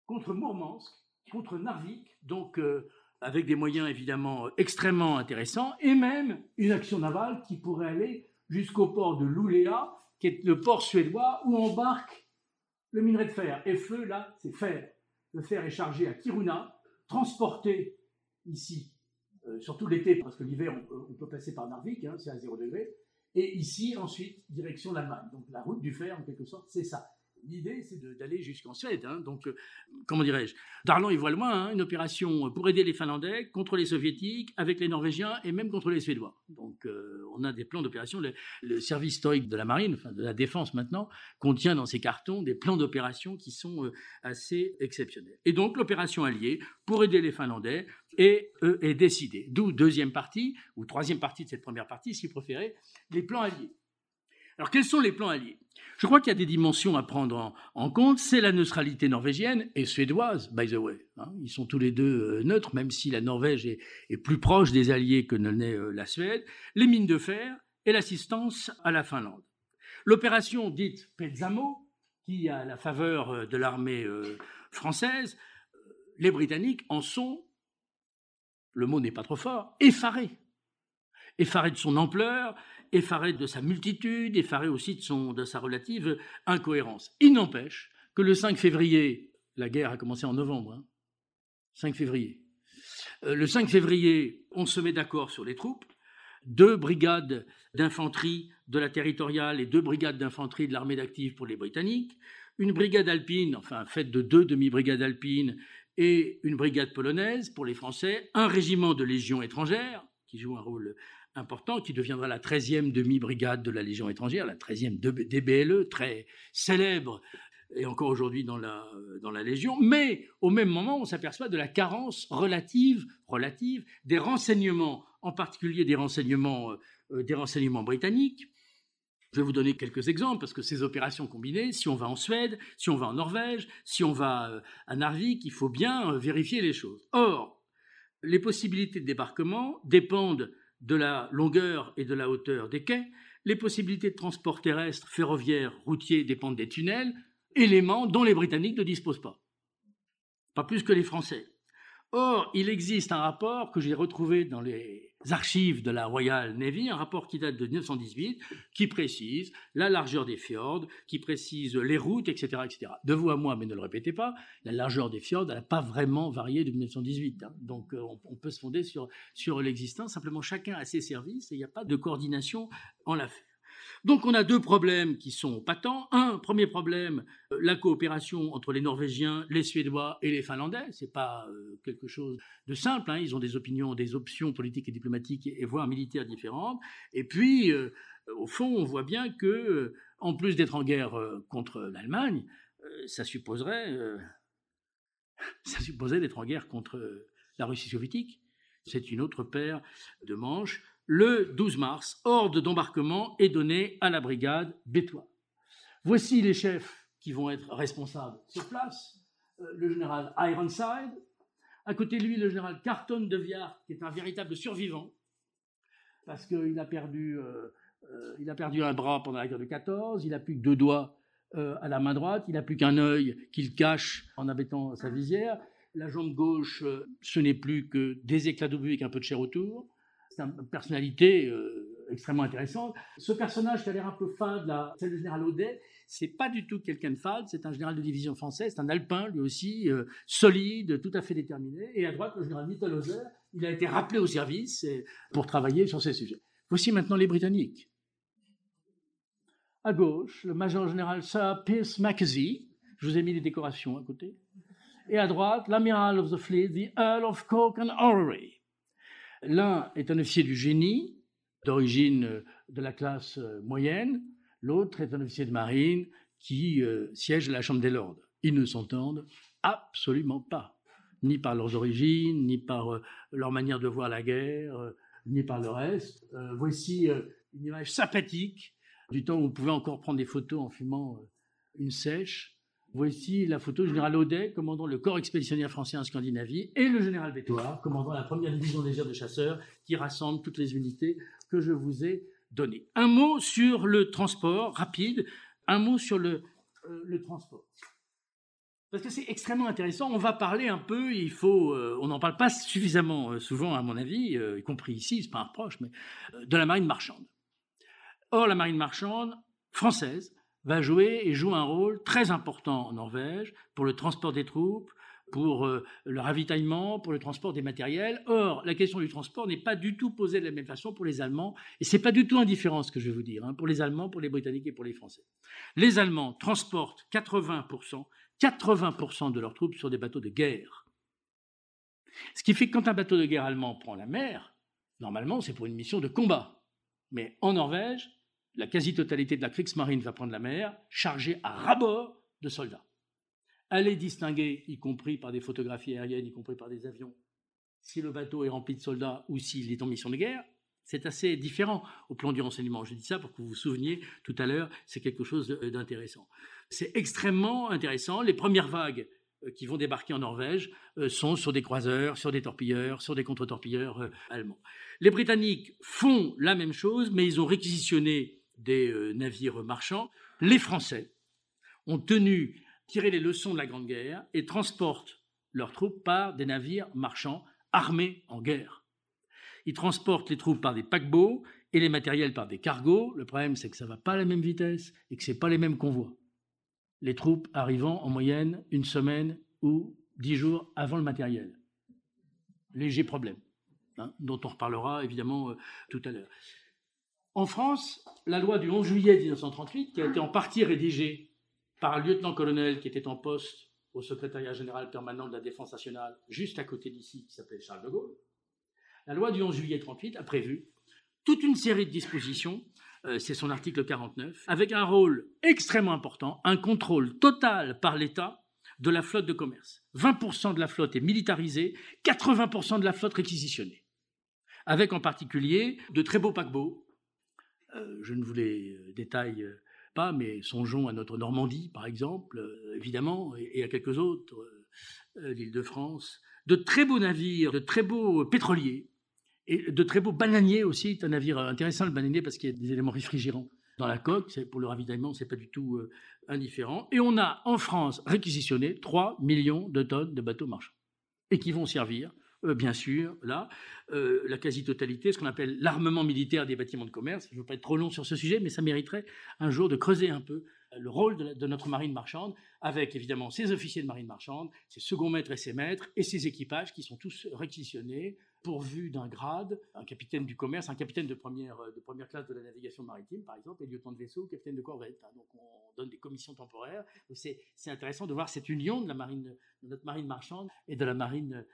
contre Mourmansk, contre Narvik, donc euh, avec des moyens évidemment extrêmement intéressants, et même une action navale qui pourrait aller jusqu'au port de Luleå, qui est le port suédois où embarque le minerai de fer. Et feu, là, c'est fer. Le fer est chargé à Kiruna, transporté ici, euh, surtout l'été, parce que l'hiver, on, peut passer par Narvik, hein, c'est à 0 degré, et ici, ensuite, direction l'Allemagne. Donc la route du fer, en quelque sorte, c'est ça l'idée, c'est d'aller jusqu'en Suède. Hein. donc, euh, comment dirais-je? Darlan, il voit loin, hein, une opération pour aider les Finlandais contre les Soviétiques, avec les Norvégiens et même contre les Suédois. Donc, euh, on a des plans d'opération. Le, service historique de la marine, de la défense maintenant, contient dans ses cartons des plans d'opération qui sont euh, assez exceptionnels. Et donc, l'opération alliée pour aider les Finlandais est, est décidée. D'où deuxième partie, ou troisième partie de cette première partie, si vous préférez, les plans alliés. Alors, quels sont les plans alliés? Je crois qu'il y a des dimensions à prendre en, compte. C'est la neutralité norvégienne et suédoise, by the way. Hein. Ils sont tous les deux euh, neutres, même si la Norvège est, plus proche des alliés que ne l'est euh, la Suède. Les mines de fer et l'assistance à la Finlande. L'opération dite Pelzamo, qui a la faveur euh, de l'armée française, les Britanniques en sont, le mot n'est pas trop fort, effarés. Effarés de son ampleur, effaré de sa multitude, effaré aussi de, son, de sa relative incohérence. Il n'empêche que le 5 février, la guerre a commencé en novembre, 5 hein, février, euh, le 5 février, on se met d'accord sur les troupes, deux brigades d'infanterie de la territoriale et deux brigades d'infanterie de l'armée d'active pour les Britanniques, une brigade alpine, enfin faite de deux demi-brigades alpines et une brigade polonaise pour les Français, un régiment de légion étrangère qui joue un rôle important qui deviendra la 13e demi-brigade de la Légion étrangère, la 13e DBLE, très célèbre et encore aujourd'hui dans la, dans la Légion. Mais au même moment, on s'aperçoit de la carence relative, relative des renseignements, en particulier des renseignements, euh, des renseignements britanniques. Je vais vous donner quelques exemples parce que ces opérations combinées, si on va en Suède, si on va en Norvège, si on va euh, à Narvik, il faut bien euh, vérifier les choses. Or, les possibilités de débarquement dépendent de la longueur et de la hauteur des quais, les possibilités de transport terrestre, ferroviaire, routier dépendent des tunnels, éléments dont les Britanniques ne disposent pas. Pas plus que les Français. Or, il existe un rapport que j'ai retrouvé dans les archives de la Royal Navy, un rapport qui date de 1918, qui précise la largeur des fjords, qui précise les routes, etc. etc. De vous à moi, mais ne le répétez pas, la largeur des fjords n'a pas vraiment varié de 1918. Hein. Donc euh, on, peut se fonder sur, sur l'existence, simplement chacun a ses services et il n'y a pas de coordination en l'affaire. Donc on a deux problèmes qui sont patents. Un premier problème, euh, la coopération entre les Norvégiens, les Suédois et les Finlandais. C'est pas euh, quelque chose de simple. Hein. Ils ont des opinions, des options politiques et diplomatiques et voire militaires différentes. Et puis, euh, au fond, on voit bien que, en plus d'être en guerre contre l'Allemagne, ça supposerait, ça supposerait d'être en guerre contre la Russie soviétique. C'est une autre paire de manches le 12 mars, ordre d'embarquement est donné à la brigade Bétois. Voici les chefs qui vont être responsables sur place. Euh, le général Ironside, à côté de lui le général Carton de Viard, qui est un véritable survivant, parce qu'il a, perdu, euh, euh, il a perdu un bras pendant la guerre de 14, il n'a plus que deux doigts à la main droite, il n'a plus qu'un œil qu'il cache en abattant sa visière. La jambe gauche, ce n'est plus que des éclats d'obus avec un peu de chair autour. C'est une personnalité euh, extrêmement intéressante. Ce personnage qui a l'air un peu fade, là, c'est le général Audet. C'est pas du tout quelqu'un de fade, c'est un général de division française, c'est un alpin lui aussi, euh, solide, tout à fait déterminé. Et à droite, le général Mittelhauser, il a été rappelé au service pour travailler sur ces sujets. Voici maintenant les Britanniques. À gauche, le major général Sir Pierce Mackenzie. Je vous ai mis les décorations à côté. Et à droite, l'amiral of the fleet, the Earl of Cork and Orrery. L'un est un officier du génie, d'origine euh, de la classe euh, moyenne, l'autre est un officier de marine qui euh, siège à la Chambre des Lords. Ils ne s'entendent absolument pas, ni par leurs origines, ni par leur manière de voir la guerre, ni par le reste. voici une image sympathique du temps où on pouvait encore prendre des photos en fumant une sèche. Voici la photo du général Audet, commandant le corps expéditionnaire français en Scandinavie, et le général Bétoir, commandant la première division airs de chasseurs, qui rassemble toutes les unités que je vous ai données. Un mot sur le transport rapide, un mot sur le, euh, transport. Parce que c'est extrêmement intéressant. On va parler un peu, il faut, euh, on n'en parle pas suffisamment euh, souvent, à mon avis, y compris ici, c'est pas un reproche, mais de la marine marchande. Or, la marine marchande française va jouer et joue un rôle très important en Norvège pour le transport des troupes, pour euh, le ravitaillement, pour le transport des matériels. Or, la question du transport n'est pas du tout posée de la même façon pour les Allemands, et c'est pas du tout indifférent ce que je vais vous dire, hein, pour les Allemands, pour les Britanniques et pour les Français. Les Allemands transportent 80%, 80% de leurs troupes sur des bateaux de guerre. Ce qui fait que quand un bateau de guerre allemand prend la mer, normalement c'est pour une mission de combat. Mais en Norvège, la quasi-totalité de la Kriegsmarine va prendre la mer, chargée à rabord de soldats. Allez distinguer, y compris par des photographies aériennes, y compris par des avions, si le bateau est rempli de soldats ou s'il est en mission de guerre, c'est assez différent au plan du renseignement. Je dis ça pour que vous vous souveniez tout à l'heure, c'est quelque chose d'intéressant. C'est extrêmement intéressant. Les premières vagues euh, qui vont débarquer en Norvège euh, sont sur des croiseurs, sur des torpilleurs, sur des contre-torpilleurs euh, allemands. Les Britanniques font la même chose, mais ils ont réquisitionné des euh, navires marchands, les Français ont tenu tirer les leçons de la Grande Guerre et transportent leurs troupes par des navires marchands armés en guerre. Ils transportent les troupes par des paquebots et les matériels par des cargos. Le problème, c'est que ça ne va pas à la même vitesse et que ce pas les mêmes convois. Les troupes arrivant en moyenne une semaine ou dix jours avant le matériel. Léger problème, hein, dont on reparlera évidemment euh, tout à l'heure. En France, la loi du 11 juillet 1938, qui a été en partie rédigée par un lieutenant-colonel qui était en poste au secrétariat général permanent de la Défense nationale, juste à côté d'ici, qui s'appelait Charles de Gaulle, la loi du 11 juillet 1938 a prévu toute une série de dispositions, euh, c'est son article 49, avec un rôle extrêmement important, un contrôle total par l'État de la flotte de commerce. 20% de la flotte est militarisée, 80% de la flotte réquisitionnée, avec en particulier de très beaux paquebots je ne vous les euh, détaille euh, pas, mais songeons à notre Normandie, par exemple, évidemment, et à quelques autres, l'île de France, de très beaux navires, de très beaux pétroliers, Et de très beaux bananiers aussi. C'est un navire intéressant, le bananier, parce qu'il y a des éléments réfrigérants dans la coque. Pour le ravitaillement, c'est pas du tout euh, indifférent. Et on a en France réquisitionné 3 millions de tonnes de bateaux marchands. Et qui vont servir, euh, bien sûr, là, euh, la quasi-totalité, ce qu'on appelle l'armement militaire des bâtiments de commerce. Je ne veux pas être trop long sur ce sujet, mais ça mériterait un jour de creuser un peu le rôle de, notre marine marchande, avec évidemment ses officiers de marine marchande, ses second maîtres et ses maîtres, et ses équipages qui sont tous réquisitionnés, pourvus d'un grade, un capitaine du commerce, un capitaine de première, de première classe de la navigation maritime, par exemple, et lieutenant de vaisseau, capitaine de corvette. Hein. donc on donne des commissions temporaires. C'est intéressant de voir cette union de, la marine, de notre marine marchande et de la marine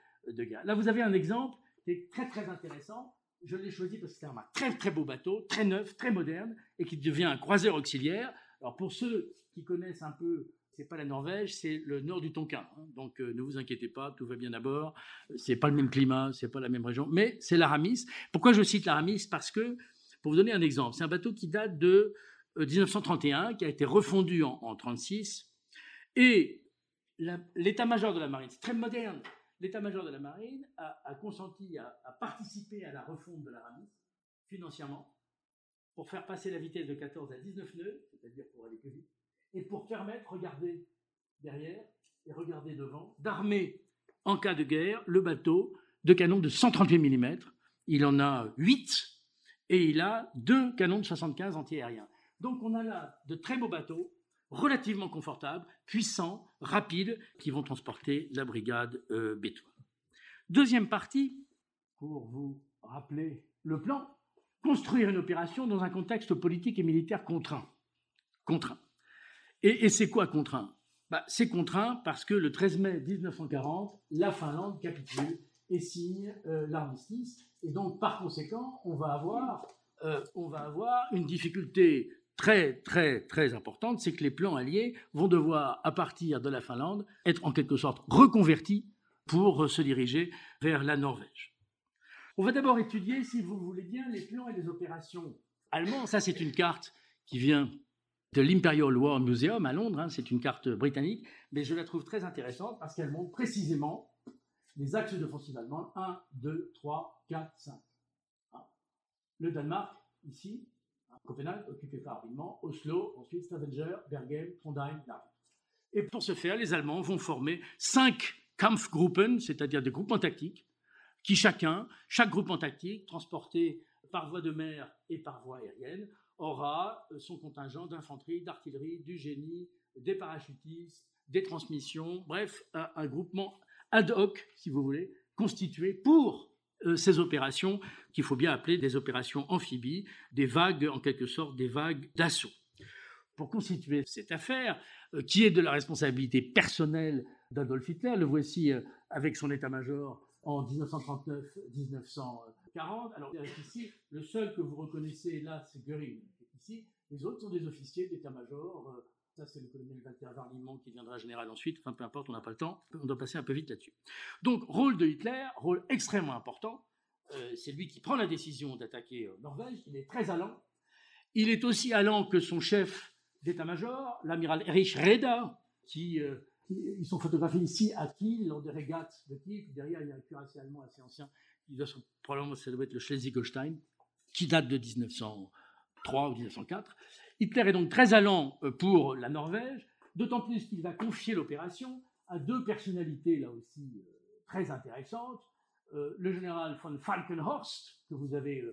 Là, vous avez un exemple qui est très très intéressant. Je l'ai choisi parce que c'est un très très beau bateau, très neuf, très moderne, et qui devient un croiseur auxiliaire. Alors pour ceux qui connaissent un peu, c'est pas la Norvège, c'est le nord du Tonkin. Hein. Donc euh, ne vous inquiétez pas, tout va bien à bord. C'est pas le même climat, c'est pas la même région, mais c'est l'Aramis. Pourquoi je cite l'Aramis? Parce que pour vous donner un exemple, c'est un bateau qui date de 1931, euh, qui a été refondu en, 1936, et l'état-major de la marine, c'est très moderne. L'état-major de la marine a, consenti à, participer à la refonte de l'Aramis financièrement pour faire passer la vitesse de 14 à 19 nœuds, c'est-à-dire pour aller plus vite, et pour permettre, regardez derrière et regardez devant, d'armer en cas de guerre le bateau de canons de 138 mm. Il en a 8 et il a deux canons de 75 antiaériens. Donc on a là de très beaux bateaux, relativement confortables, puissants, rapides, qui vont transporter la brigade euh. Deuxième partie, pour vous rappeler le plan, construire une opération dans un contexte politique et militaire contraint. Contraint. Et, c'est quoi contraint? Bah, C'est contraint parce que le 13 mai 1940, la Finlande capitule et signe euh, l'armistice. Et donc, par conséquent, on va avoir, euh, on va avoir une difficulté très, très, très importante, c'est que les plans alliés vont devoir, à partir de la Finlande, être en quelque sorte reconvertis pour se diriger vers la Norvège. On va d'abord étudier, si vous voulez bien, les plans et les opérations allemands. Ça, c'est une carte qui vient de l'Imperial War Museum à Londres. Hein. c'est une carte britannique, mais je la trouve très intéressante parce qu'elle montre précisément les axes d'offensive allemande 1, 2, 3, 4, 5. Le Danemark, ici, Copenhague, occupé par rapidement, Oslo, ensuite Stavanger, Bergen, Trondheim, Narvik. Et pour ce faire, les Allemands vont former cinq Kampfgruppen, c'est-à-dire des groupements tactiques, qui chacun, chaque groupement tactique, transporté par voie de mer et par voie aérienne, aura son contingent d'infanterie, d'artillerie, du génie, des parachutistes, des transmissions, bref, un, groupement ad hoc, si vous voulez, constitué pour ces opérations qu'il faut bien appeler des opérations amphibies, des vagues, en quelque sorte, des vagues d'assaut. Pour constituer cette affaire, euh, qui est de la responsabilité personnelle d'Adolf Hitler, le voici avec son état-major en 1939-1940. Alors, ici, le seul que vous reconnaissez là, c'est Göring. Les autres sont des officiers d'état-major. Euh, ça, c'est le colonel Walter Varlimont qui deviendra général ensuite. Enfin, peu importe, on n'a pas le temps. On doit passer un peu vite là-dessus. Donc, rôle de Hitler, rôle extrêmement important. Euh, c'est lui qui prend la décision d'attaquer euh, Norvège. Il est très allant. Il est aussi allant que son chef d'état-major, l'amiral Erich Reda, qui ils sont photographiés ici à Kiel, lors des régates de Kiel. derrière, il y a un cuirassé allemand assez ancien. Il doit, probablement, ça doit être le Schleswig-Holstein, qui date de 1903 ou 1904. Hitler est donc très allant euh, pour la Norvège, d'autant plus qu'il va confier l'opération à deux personnalités, là aussi, euh, très intéressantes. Euh, le général von Falkenhorst, que vous avez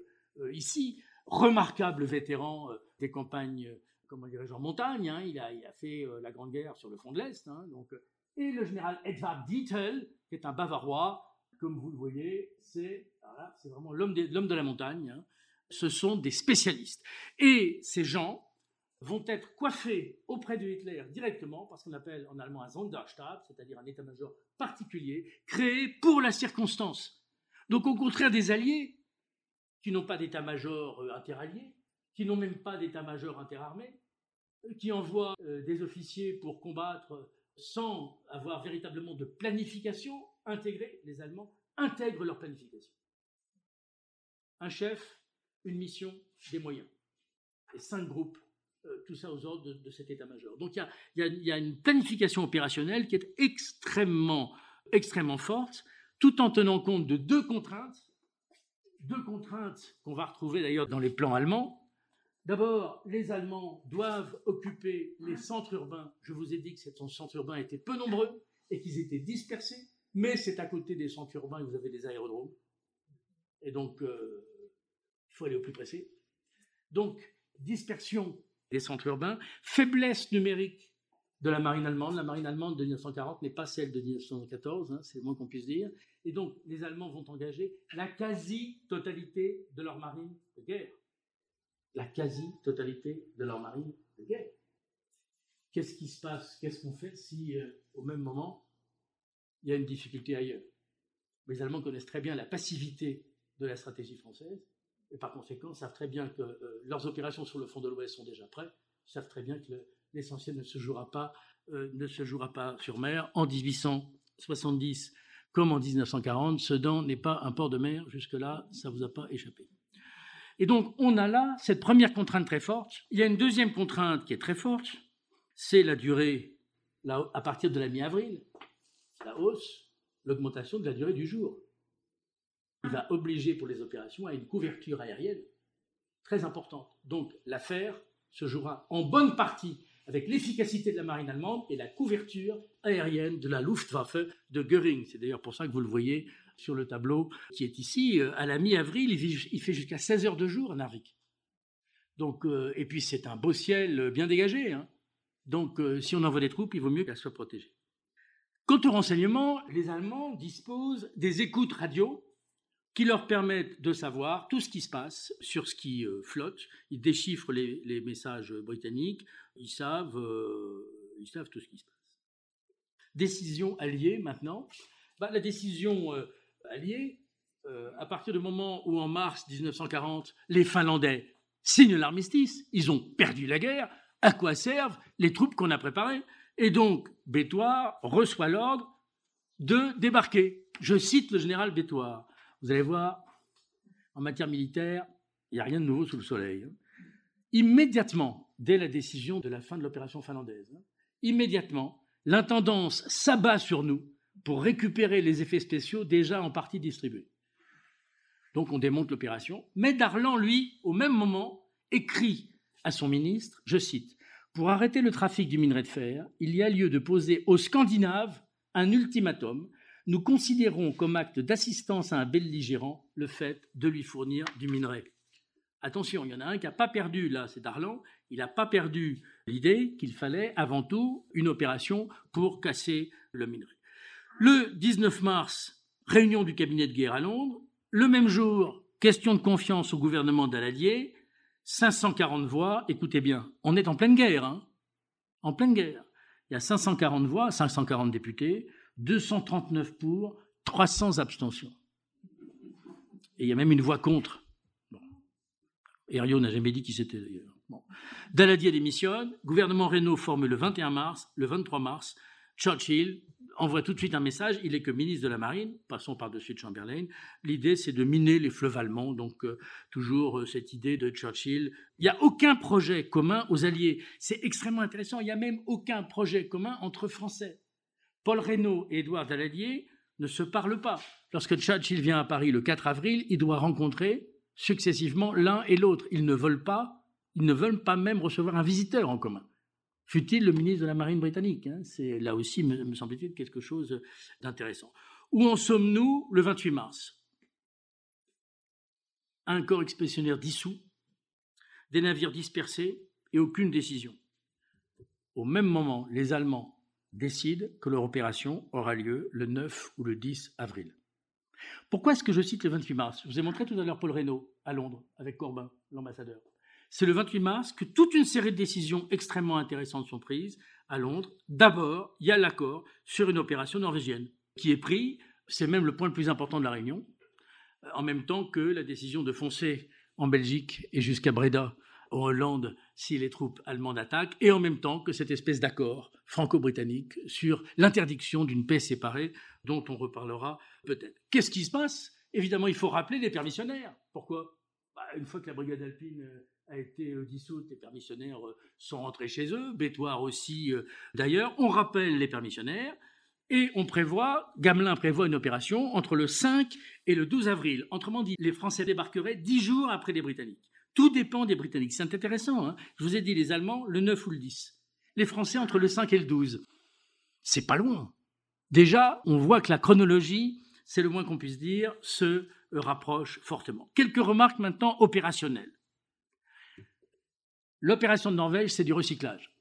ici, remarquable vétéran des campagnes comment dirais-je, en montagne. Hein. il, a, fait la Grande Guerre sur le front de l'Est. Hein. donc, et le général Edvard Dietl, qui est un Bavarois, comme vous le voyez, c'est vraiment l'homme de, de, la montagne. Hein. Ce sont des spécialistes. Et ces gens vont être coiffés auprès de Hitler directement parce qu'on appelle en allemand un Sonderstab, c'est-à-dire un état-major particulier, créé pour la circonstance. Donc au contraire des alliés, qui n'ont pas d'état-major euh, interallié, qui n'ont même pas d'état-major interarmé, euh, qui envoient euh, des officiers pour combattre sans avoir véritablement de planification intégrée, les Allemands intègrent leur planification. Un chef, une mission, des moyens. Et cinq groupes, tout ça aux ordres de, cet état-major. Donc il y, a, une planification opérationnelle qui est extrêmement, extrêmement forte, tout en tenant compte de deux contraintes deux contraintes qu'on va retrouver d'ailleurs dans les plans allemands. D'abord, les Allemands doivent occuper les centres urbains. Je vous ai dit que ces centres urbains étaient peu nombreux et qu'ils étaient dispersés, mais c'est à côté des centres urbains que vous avez des aérodromes. Et donc, euh, il faut aller au plus pressé. Donc, dispersion des centres urbains, faiblesse numérique de la marine allemande. La marine allemande de 1940 n'est pas celle de 1914, hein, c'est le moins qu'on puisse dire. Et donc, les Allemands vont engager la quasi-totalité de leur marine de guerre. La quasi-totalité de leur marine de guerre. Qu'est-ce qui se passe? Qu'est-ce qu'on fait si, euh, au même moment, il y a une difficulté ailleurs? Les Allemands connaissent très bien la passivité de la stratégie française et par conséquent savent très bien que euh, leurs opérations sur le front de l'Ouest sont déjà prêtes, savent très bien que l'essentiel ne se jouera pas, euh, ne se jouera pas sur mer. En 1870 comme en 1940, Sedan n'est pas un port de mer. Jusque-là, ça vous a pas échappé. Et donc, on a là cette première contrainte très forte. Il y a une deuxième contrainte qui est très forte, c'est la durée, à partir de la mi-avril, la hausse, l'augmentation de la durée du jour il va obliger pour les opérations à une couverture aérienne très importante. Donc l'affaire se jouera en bonne partie avec l'efficacité de la marine allemande et la couverture aérienne de la Luftwaffe de Göring. C'est d'ailleurs pour ça que vous le voyez sur le tableau qui est ici. Euh, à la mi-avril, il fait jusqu'à 16 heures de jour à Narvik. Donc, euh, et puis c'est un beau ciel bien dégagé. Hein. Donc euh, si on envoie des troupes, il vaut mieux qu'elles soient protégées. Quant au renseignement, les Allemands disposent des écoutes radio qui leur permettent de savoir tout ce qui se passe sur ce qui euh, flotte. Ils déchiffrent les, messages britanniques, ils savent, euh, ils savent tout ce qui se passe. Décision alliée maintenant. Bah, la décision euh, alliée, à partir du moment où en mars 1940, les Finlandais signent l'armistice, ils ont perdu la guerre, à quoi servent les troupes qu'on a préparées? Et donc, Bétoire reçoit l'ordre de débarquer. Je cite le général Bétoire. Vous allez voir, en matière militaire, il n'y a rien de nouveau sous le soleil. Hein. Immédiatement, dès la décision de la fin de l'opération finlandaise, hein, immédiatement, l'intendance s'abat sur nous pour récupérer les effets spéciaux déjà en partie distribués. Donc on démonte l'opération. Mais Darlan, lui, au même moment, écrit à son ministre, je cite, Pour arrêter le trafic du minerai de fer, il y a lieu de poser aux Scandinaves un ultimatum nous considérons comme acte d'assistance à un belligérant le fait de lui fournir du minerai. Attention, il y en a un qui n'a pas perdu, là, c'est Darlan, il n'a pas perdu l'idée qu'il fallait avant tout une opération pour casser le minerai. Le 19 mars, réunion du cabinet de guerre à Londres. Le même jour, question de confiance au gouvernement d'Aladier. 540 voix, écoutez bien, on est en pleine guerre, hein en pleine guerre. Il y a 540 voix, 540 députés, 239 pour, 300 abstentions. Et il y a même une voix contre. Bon. n'a jamais dit qui c'était d'ailleurs. Daladier démissionne, gouvernement Renault forme le 21 mars, le 23 mars, Churchill envoie tout de suite un message, il est que ministre de la Marine, passons par-dessus de Chamberlain, l'idée c'est de miner les fleuves allemands, donc euh, toujours euh, cette idée de Churchill. Il n'y a aucun projet commun aux Alliés, c'est extrêmement intéressant, il n'y a même aucun projet commun entre Français. Paul Reynaud et Édouard Daladier ne se parlent pas. Lorsque Churchill vient à Paris le 4 avril, il doit rencontrer successivement l'un et l'autre. Ils ne veulent pas, même recevoir un visiteur en commun. Fut-il le ministre de la Marine britannique hein? C'est là aussi, me, semble-t-il, quelque chose d'intéressant. Où en sommes-nous le 28 mars? Un corps expéditionnaire dissous, des navires dispersés et aucune décision. Au même moment, les Allemands décide que leur opération aura lieu le 9 ou le 10 avril. Pourquoi est-ce que je cite le 28 mars? Je vous ai montré tout à l'heure Paul Reynaud à Londres avec Corbin, l'ambassadeur. C'est le 28 mars que toute une série de décisions extrêmement intéressantes sont prises à Londres. D'abord, il y a l'accord sur une opération norvégienne qui est pris, c'est même le point le plus important de la réunion, en même temps que la décision de foncer en Belgique et jusqu'à Breda en Hollande si les troupes allemandes attaquent, et en même temps que cette espèce d'accord franco-britannique sur l'interdiction d'une paix séparée dont on reparlera peut-être. Qu'est-ce qui se passe? Évidemment, il faut rappeler les permissionnaires. Pourquoi? Bah, Une fois que la brigade alpine euh, a été euh, dissoute, les permissionnaires euh, sont rentrés chez eux, Bétoire aussi d'ailleurs. On rappelle les permissionnaires. Et on prévoit, Gamelin prévoit une opération entre le 5 et le 12 avril. Autrement dit, les Français débarqueraient dix jours après les Britanniques. Tout dépend des Britanniques. C'est intéressant. Hein Je vous ai dit les Allemands le 9 ou le 10. Les Français entre le 5 et le 12. C'est pas loin. Déjà, on voit que la chronologie, c'est le moins qu'on puisse dire, se rapproche fortement. Quelques remarques maintenant opérationnelles. L'opération de Norvège, c'est du recyclage.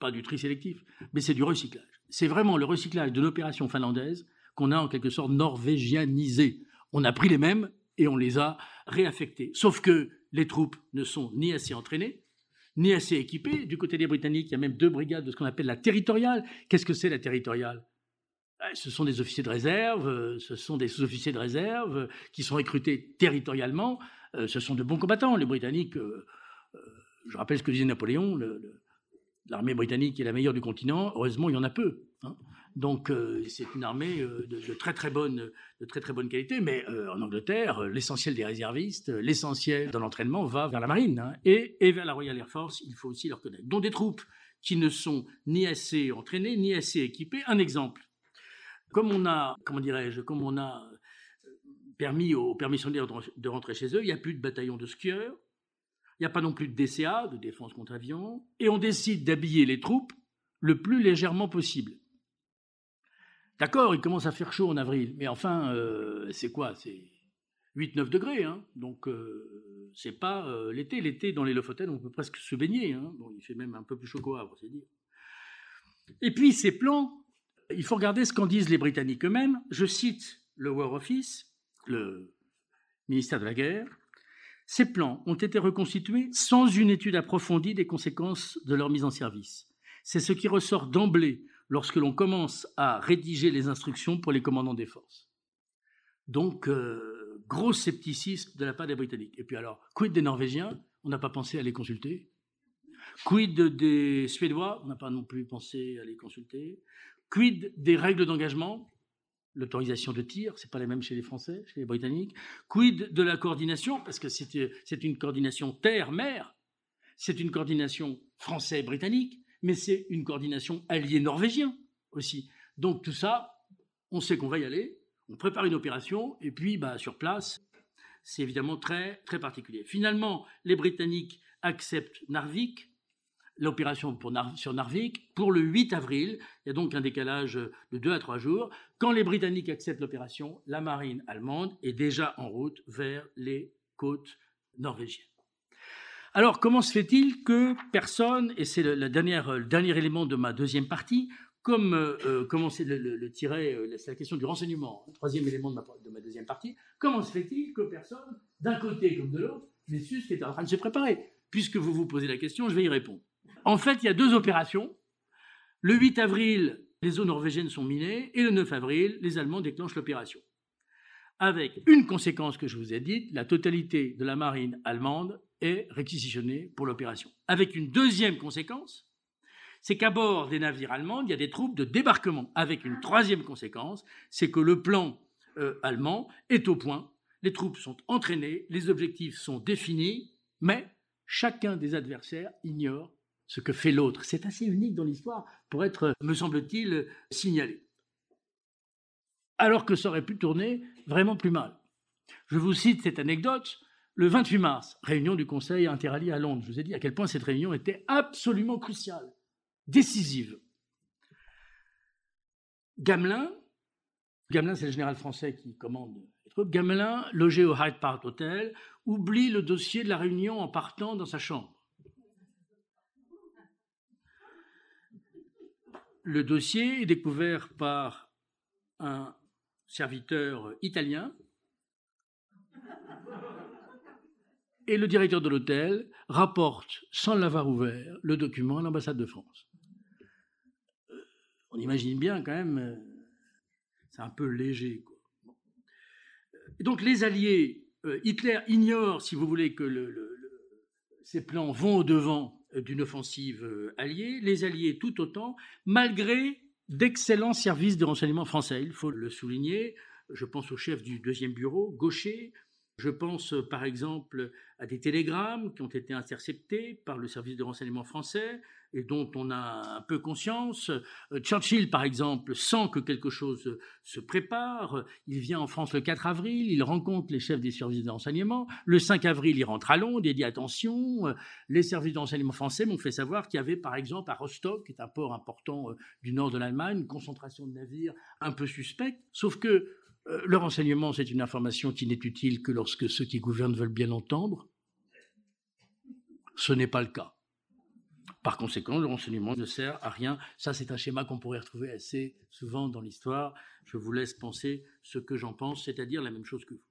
Pas du tri sélectif, mais c'est du recyclage. C'est vraiment le recyclage de l'opération finlandaise qu'on a en quelque sorte norvégianisé. On a pris les mêmes et on les a réaffectés. Sauf que les troupes ne sont ni assez entraînées, ni assez équipées. Du côté des Britanniques, il y a même deux brigades de ce qu'on appelle la territoriale. Qu'est-ce que c'est la territoriale? Eh, ce sont des officiers de réserve, euh, ce sont des sous-officiers de réserve euh, qui sont recrutés territorialement. Euh, ce sont de bons combattants. Les Britanniques, je rappelle ce que disait Napoléon, l'armée britannique est la meilleure du continent. Heureusement, il y en a peu. Hein. Donc euh, c'est une armée euh, de, très très bonne, de très très bonne qualité, mais euh, en Angleterre, l'essentiel des réservistes, l'essentiel de l'entraînement va vers la marine hein, et, vers la Royal Air Force, il faut aussi le reconnaître. Donc des troupes qui ne sont ni assez entraînées, ni assez équipées. Un exemple, comme on a, comment dirais-je, comme on a permis aux permissionnaires de rentrer chez eux, il n'y a plus de bataillon de skieurs, il n'y a pas non plus de DCA, de défense contre avion, et on décide d'habiller les troupes le plus légèrement possible. D'accord, il commence à faire chaud en avril, mais enfin, euh, c'est quoi? C'est 8-9 degrés, hein donc euh, c'est pas euh, l'été. L'été, dans les Lofoten, on peut presque se baigner. Hein il fait même un peu plus chaud qu'au Havre, c'est dire. Et puis, ces plans, il faut regarder ce qu'en disent les Britanniques eux-mêmes. Je cite le War Office, le ministère de la Guerre. Ces plans ont été reconstitués sans une étude approfondie des conséquences de leur mise en service. C'est ce qui ressort d'emblée lorsque l'on commence à rédiger les instructions pour les commandants des forces. Donc, euh, gros scepticisme de la part des Britanniques. Et puis alors, quid des Norvégiens? On n'a pas pensé à les consulter. Quid des Suédois? On n'a pas non plus pensé à les consulter. Quid des règles d'engagement? L'autorisation de tir, c'est pas la même chez les Français, chez les Britanniques. Quid de la coordination? Parce que c'est une coordination terre-mer. C'est une coordination français-britannique mais c'est une coordination alliée norvégien aussi. Donc tout ça, on sait qu'on va y aller, on prépare une opération, et puis bah, sur place, c'est évidemment très, très particulier. Finalement, les Britanniques acceptent Narvik, l'opération sur Narvik, pour le 8 avril. Il y a donc un décalage de 2 à 3 jours. Quand les Britanniques acceptent l'opération, la marine allemande est déjà en route vers les côtes norvégiennes. Alors, comment se fait-il que personne, et c'est le, dernier élément de ma deuxième partie, comme euh, euh comment c'est le, le, euh, c'est la question du renseignement, le troisième élément de ma, deuxième partie, comment se fait-il que personne, d'un côté comme de l'autre, n'ait su ce qui était en train de se préparer? Puisque vous vous posez la question, je vais y répondre. En fait, il y a deux opérations. Le 8 avril, les eaux norvégiennes sont minées, et le 9 avril, les Allemands déclenchent l'opération. Avec une conséquence que je vous ai dite, la totalité de la marine allemande est réquisitionné pour l'opération. Avec une deuxième conséquence, c'est qu'à bord des navires allemands, il y a des troupes de débarquement. Avec une troisième conséquence, c'est que le plan euh, allemand est au point, les troupes sont entraînées, les objectifs sont définis, mais chacun des adversaires ignore ce que fait l'autre. C'est assez unique dans l'histoire pour être, me semble-t-il, signalé. Alors que ça aurait pu tourner vraiment plus mal. Je vous cite cette anecdote. Le 28 mars, réunion du Conseil interallié à Londres. Je vous ai dit à quel point cette réunion était absolument cruciale, décisive. Gamelin, Gamelin c'est le général français qui commande les troupes, Gamelin, logé au Hyde Park Hotel, oublie le dossier de la réunion en partant dans sa chambre. Le dossier est découvert par un serviteur italien et le directeur de l'hôtel rapporte, sans l'avoir ouvert, le document à l'ambassade de France. Euh, on imagine bien quand même, euh, c'est un peu léger. Quoi. donc les Alliés, euh, Hitler ignore, si vous voulez, que le, plans vont au-devant d'une offensive alliée, les Alliés tout autant, malgré d'excellents services de renseignement français, il faut le souligner. Je pense au chef du deuxième bureau, Gaucher, Je pense euh, par exemple à des télégrammes qui ont été interceptés par le service de renseignement français et dont on a un peu conscience. Euh, Churchill, par exemple, sent que quelque chose se prépare. Il vient en France le 4 avril, il rencontre les chefs des services de renseignement. Le 5 avril, il rentre à Londres, il dit attention, euh, les services de renseignement français m'ont fait savoir qu'il y avait par exemple à Rostock, qui est un port important du nord de l'Allemagne, une concentration de navires un peu suspecte. Sauf que le renseignement, c'est une information qui n'est utile que lorsque ceux qui gouvernent veulent bien l'entendre. Ce n'est pas le cas. Par conséquent, le renseignement ne sert à rien. Ça, c'est un schéma qu'on pourrait retrouver assez souvent dans l'histoire. Je vous laisse penser ce que j'en pense, c'est-à-dire la même chose que vous.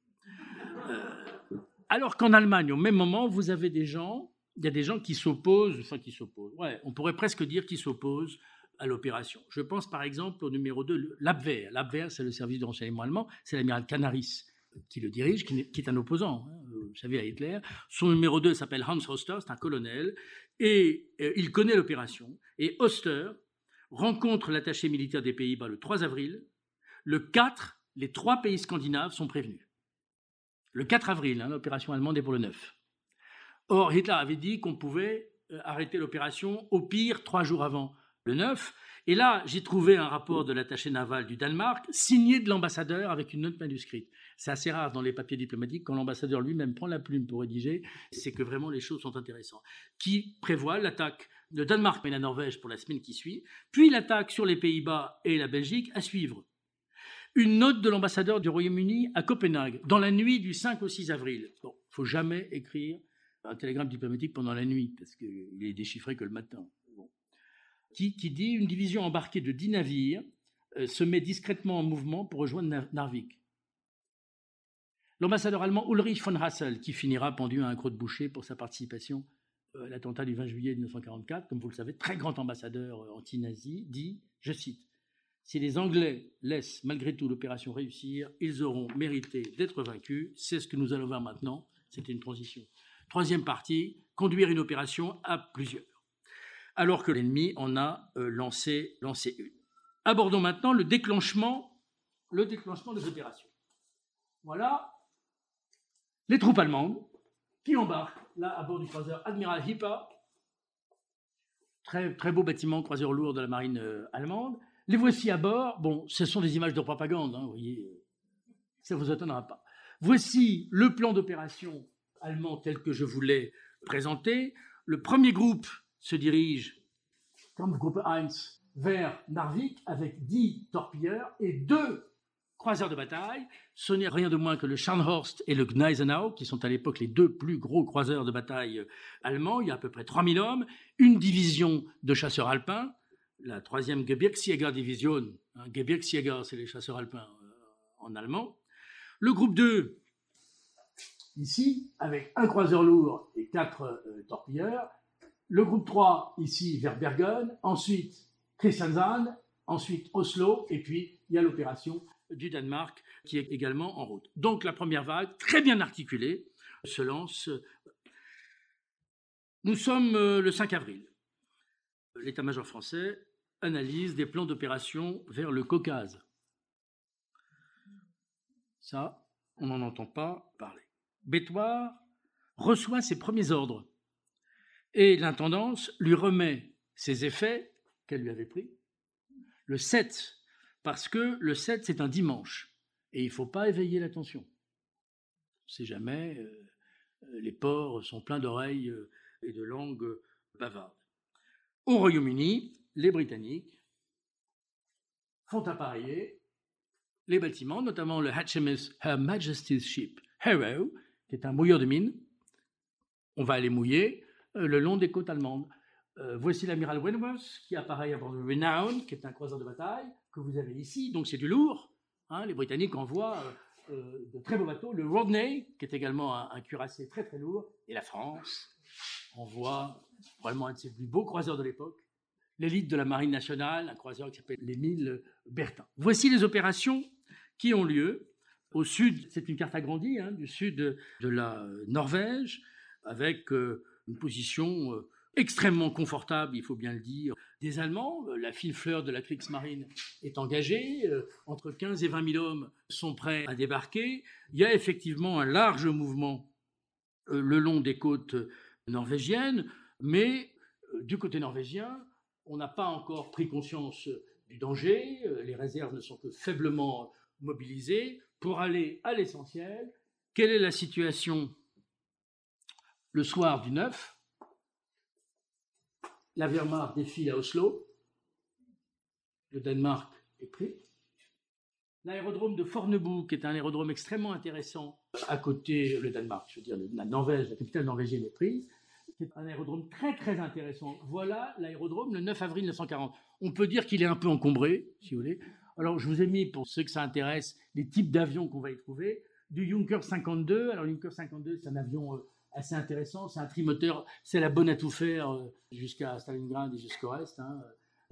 Euh, alors qu'en Allemagne, au même moment, vous avez des gens, il y a des gens qui s'opposent, enfin qui s'opposent, ouais, on pourrait presque dire qu'ils s'opposent à l'opération. Je pense par exemple au numéro 2, l'Abwehr. L'Abwehr, c'est le service de renseignement allemand, c'est l'amiral Canaris qui le dirige, qui est un opposant, hein, vous savez, à Hitler. Son numéro 2 s'appelle Hans Oster, c'est un colonel, et euh, il connaît l'opération. Et Oster rencontre l'attaché militaire des Pays-Bas le 3 avril. Le 4, les trois pays scandinaves sont prévenus. Le 4 avril, hein, l'opération allemande est pour le 9. Or, Hitler avait dit qu'on pouvait euh, arrêter l'opération au pire trois jours avant le 9. Et là, j'ai trouvé un rapport de l'attaché naval du Danemark, signé de l'ambassadeur avec une note manuscrite. C'est assez rare dans les papiers diplomatiques quand l'ambassadeur lui-même prend la plume pour rédiger, c'est que vraiment les choses sont intéressantes. Qui prévoit l'attaque de Danemark et la Norvège pour la semaine qui suit, puis l'attaque sur les Pays-Bas et la Belgique à suivre. Une note de l'ambassadeur du Royaume-Uni à Copenhague, dans la nuit du 5 au 6 avril. Bon, faut jamais écrire un télégramme diplomatique pendant la nuit, parce qu'il est déchiffré que le matin qui, dit une division embarquée de 10 navires euh, se met discrètement en mouvement pour rejoindre Narvik. L'ambassadeur allemand Ulrich von Hassel, qui finira pendu à un croc de boucher pour sa participation euh, à l'attentat du 20 juillet 1944, comme vous le savez, très grand ambassadeur euh, anti-nazi, dit, je cite, Si les Anglais laissent malgré tout l'opération réussir, ils auront mérité d'être vaincus. C'est ce que nous allons voir maintenant. C'était une transition. Troisième partie, conduire une opération à plusieurs alors que l'ennemi en a euh, lancé, une. Abordons maintenant le déclenchement, le déclenchement des opérations. Voilà les troupes allemandes qui embarquent là à bord du croiseur Admiral Hippa, très, beau bâtiment croiseur lourd de la marine euh, allemande. Les voici à bord. Bon, ce sont des images de propagande, hein, vous voyez, ça ne vous étonnera pas. Voici le plan d'opération allemand tel que je vous l'ai présenté. Le premier groupe se dirige, comme groupe 1, vers Narvik avec 10 torpilleurs et deux croiseurs de bataille. Ce n'est rien de moins que le Scharnhorst et le Gneisenau, qui sont à l'époque les deux plus gros croiseurs de bataille allemands. Il y a à peu près 3000 hommes, une division de chasseurs alpins, la troisième Gebirgsjäger Division. Hein, Gebirgsjäger, c'est les chasseurs alpins euh, en allemand. Le groupe 2, ici, avec un croiseur lourd et quatre euh, torpilleurs, le groupe 3, ici, vers Bergen. Ensuite, Kristiansand. Ensuite, Oslo. Et puis, il y a l'opération du Danemark qui est également en route. Donc, la première vague, très bien articulée, se lance. Nous sommes euh, le 5 avril. L'état-major français analyse des plans d'opération vers le Caucase. Ça, on n'en entend pas parler. Bétoir reçoit ses premiers ordres et l'intendance lui remet ses effets qu'elle lui avait pris le 7, parce que le 7, c'est un dimanche, et il ne faut pas éveiller l'attention. On ne sait jamais, euh, les ports sont pleins d'oreilles euh, et de langues bavardes. Au Royaume-Uni, les Britanniques font appareiller les bâtiments, notamment le HMS Her Majesty's Ship Hero, qui est un mouilleur de mines. On va aller mouiller, euh, le long des côtes allemandes. Euh, voici l'amiral Wentworth qui apparaît à bord de Renown, qui est un croiseur de bataille que vous avez ici. Donc c'est du lourd. Hein. les Britanniques envoient euh, de très beaux bateaux. Le Rodney, qui est également un, cuirassé très très lourd. Et la France envoie probablement un de ses plus beaux croiseurs de l'époque, l'élite de la marine nationale, un croiseur qui s'appelle l'Émile Bertin. Voici les opérations qui ont lieu. Au sud, c'est une carte agrandie, hein, du sud de la Norvège, avec une position euh, extrêmement confortable, il faut bien le dire, des Allemands. La file fleur de la Kriegsmarine est engagée. Entre 15 et 20 000 hommes sont prêts à débarquer. Il y a effectivement un large mouvement le long des côtes norvégiennes, mais du côté norvégien, on n'a pas encore pris conscience du danger. Les réserves ne sont que faiblement mobilisées pour aller à l'essentiel. Quelle est la situation le soir du 9 La Wehrmacht défile à Oslo. Le Danemark est pris. L'aérodrome de Fornebu, qui est un aérodrome extrêmement intéressant à côté, le Danemark, je veux dire, la Norvège, la capitale norvégienne est prise. C'est un aérodrome très très intéressant. Voilà l'aérodrome le 9 avril 1940. On peut dire qu'il est un peu encombré, si vous voulez. Alors je vous ai mis, pour ceux que ça intéresse, les types d'avions qu'on va y trouver. Du Junker 52. Alors Junker 52, c'est un avion euh, assez intéressant. C'est un trimoteur, c'est la bonne à tout faire euh, jusqu'à Stalingrad et jusqu'au reste hein,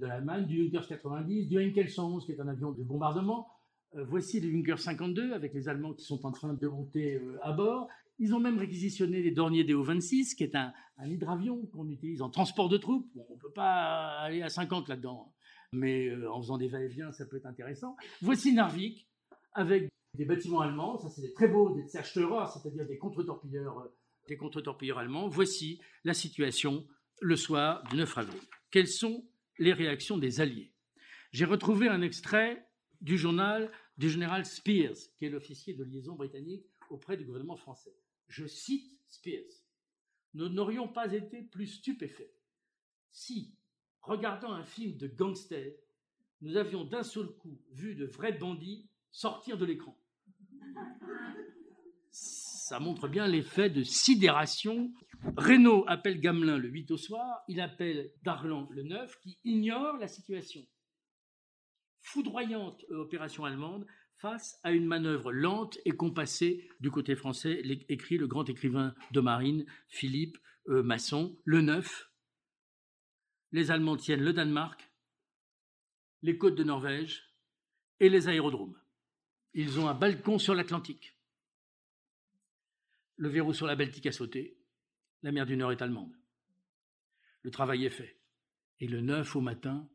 de l'Allemagne. Du Junkers 90, du Henkel 111, qui est un avion de bombardement. Euh, voici le Junker 52 avec les Allemands qui sont en train de monter à bord. Ils ont même réquisitionné les Dornier DO-26, qui est un, hydravion qu'on utilise en transport de troupes. on ne peut pas aller à 50 là-dedans, hein. mais en faisant des va-et-vient, ça peut être intéressant. Voici Narvik, avec des bâtiments allemands. Ça, c'est des très beaux, des Zersteurer, c'est-à-dire des contre-torpilleurs des contre-torpilleurs allemands. Voici la situation le soir du 9 avril. Quelles sont les réactions des Alliés? J'ai retrouvé un extrait du journal du général Spears, qui est l'officier de liaison britannique auprès du gouvernement français. Je cite Spears. Nous n'aurions pas été plus stupéfaits si, regardant un film de gangsters, nous avions d'un seul coup vu de vrais bandits sortir de l'écran ça montre bien l'effet de sidération. Renault appelle Gamelin le 8 au soir, il appelle Darlan le 9, qui ignore la situation. Foudroyante opération allemande face à une manœuvre lente et compassée du côté français, écrit le grand écrivain de marine Philippe euh, Masson, le 9. Les Allemands tiennent le Danemark, les côtes de Norvège et les aérodromes. Ils ont un balcon sur l'Atlantique. Le verrou sur la Baltique a sauté. La mer du Nord est allemande. Le travail est fait. Et le 9 au matin,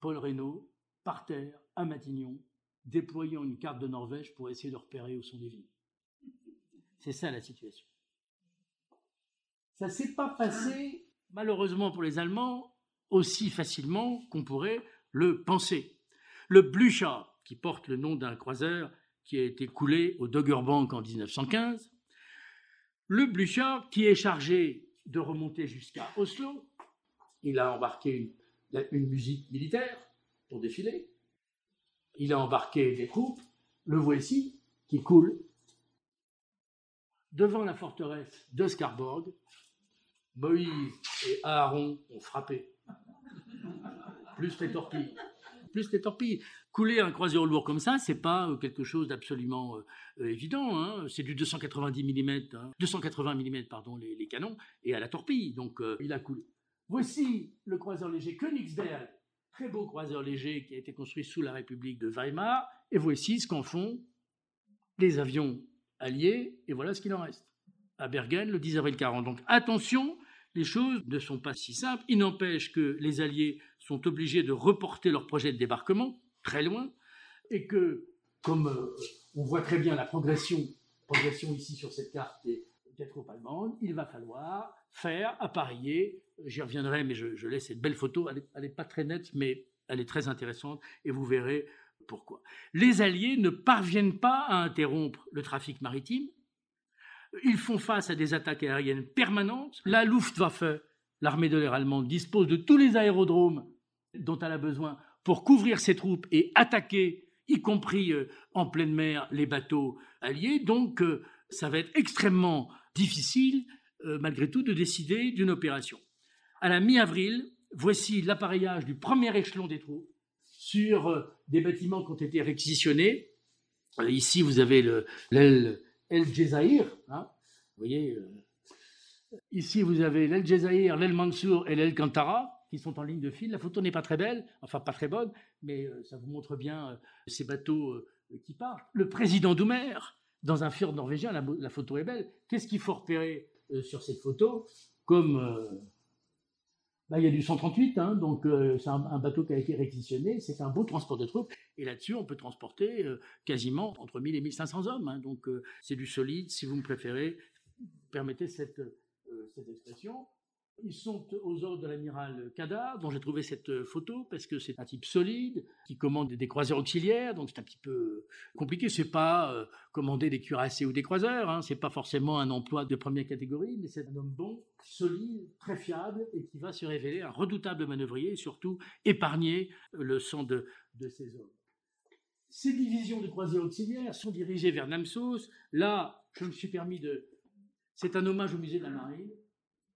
Paul Reynaud, par terre, à Matignon, déployant une carte de Norvège pour essayer de repérer où sont les villes. C'est ça la situation. Ça ne s'est pas passé, malheureusement pour les Allemands, aussi facilement qu'on pourrait le penser. Le Blücher, qui porte le nom d'un croiseur qui a été coulé au Doggerbank en 1915, le Blücher, qui est chargé de remonter jusqu'à Oslo, il a embarqué une, musique militaire pour défiler. Il a embarqué des troupes. Le voici qui coule devant la forteresse de Skarborg. Moïse et Aaron ont frappé. Plus les torpilles. Plus les torpilles couler un croiseur lourd comme ça, c'est pas euh, quelque chose d'absolument euh, euh, évident. Hein. C'est du 290 mm, 280 mm pardon, les, canons, et à la torpille. Donc il a coulé. Voici le croiseur léger Königsberg, très beau croiseur léger qui a été construit sous la République de Weimar. Et voici ce qu'en font les avions alliés, et voilà ce qu'il en reste. À Bergen, le 10 avril 40. Donc attention, les choses ne sont pas si simples. Il n'empêche que les Alliés sont obligés de reporter leur projet de débarquement très loin, et que, comme euh, on voit très bien la progression, progression ici sur cette carte des, troupes allemandes, il va falloir faire, appareiller, j'y reviendrai, mais je, laisse cette belle photo, elle n'est pas très nette, mais elle est très intéressante, et vous verrez pourquoi. Les Alliés ne parviennent pas à interrompre le trafic maritime, ils font face à des attaques aériennes permanentes, la Luftwaffe, l'armée de l'air allemande, dispose de tous les aérodromes dont elle a besoin pour couvrir ses troupes et attaquer, y compris euh, en pleine mer, les bateaux alliés. Donc, euh, ça va être extrêmement difficile, euh, malgré tout, de décider d'une opération. À la mi-avril, voici l'appareillage du premier échelon des troupes sur des bâtiments qui ont été réquisitionnés. Ici, vous avez l'aile El Jezaïr. Hein, vous voyez, ici, vous avez l'aile Jezaïr, l'aile Mansour et l'aile Kantara qui sont en ligne de fil. La photo n'est pas très belle, enfin pas très bonne, mais euh, ça vous montre bien euh, ces bateaux euh, qui partent. Le président Doumer, dans un fjord norvégien, la, photo est belle. Qu'est-ce qu'il faut repérer sur cette photo? Comme bah, il y a du 138, hein, donc euh, c'est un, bateau qui a été réquisitionné, c'est un beau transport de troupes, et là-dessus on peut transporter euh, quasiment entre 1000 et 1500 hommes, hein, donc euh, c'est du solide, si vous me préférez, permettez cette, cette expression. Ils sont aux ordres de l'amiral Kadar, dont j'ai trouvé cette photo parce que c'est un type solide qui commande des croiseurs auxiliaires, donc c'est un petit peu compliqué. C'est pas commander des cuirassés ou des croiseurs, hein, c'est pas forcément un emploi de première catégorie, mais c'est un homme bon, solide, très fiable et qui va se révéler un redoutable manœuvrier et surtout épargner le sang de, de ses hommes. Ces divisions de croiseurs auxiliaires sont dirigées vers Namsos. Là, je me suis permis de. C'est un hommage au musée de la Marine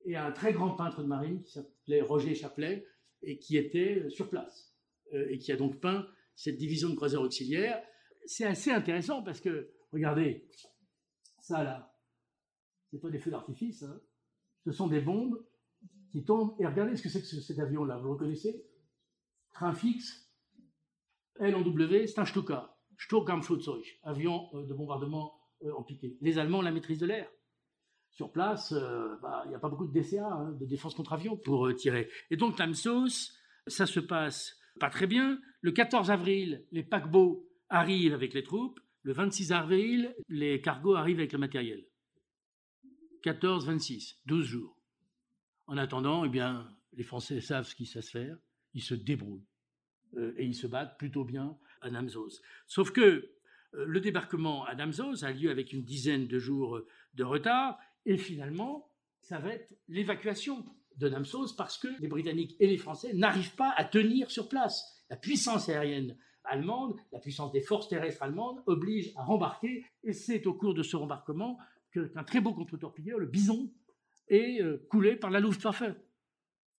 et un très grand peintre de marine qui s'appelait Roger Chaplet et qui était sur place euh, et qui a donc peint cette division de croiseurs auxiliaires. C'est assez intéressant parce que, regardez, ça là, c'est pas des feux d'artifice, hein. ce sont des bombes qui tombent. Et regardez ce que c'est que cet avion-là, vous le reconnaissez? Train fixe, L en W, c'est un Stuka, Sturmkampfflugzeug, avion euh, de bombardement euh, en piqué. Les Allemands ont la maîtrise de l'air sur place, euh, bah, il n'y a pas beaucoup de DCA, hein, de défense contre avion, pour euh, tirer. Et donc, Namsos, ça se passe pas très bien. Le 14 avril, les paquebots arrivent avec les troupes. Le 26 avril, les cargos arrivent avec le matériel. 14, 26, 12 jours. En attendant, eh bien, les Français savent ce qu'ils savent faire, ils se débrouillent euh, et ils se battent plutôt bien à Namsos. Sauf que le débarquement à Namsos a lieu avec une dizaine de jours de retard et finalement, ça va être l'évacuation de Namsos parce que les Britanniques et les Français n'arrivent pas à tenir sur place. La puissance aérienne allemande, la puissance des forces terrestres allemandes oblige à rembarquer et c'est au cours de ce rembarquement qu'un très beau contre-torpilleur, le Bison, est euh, coulé par la Luftwaffe.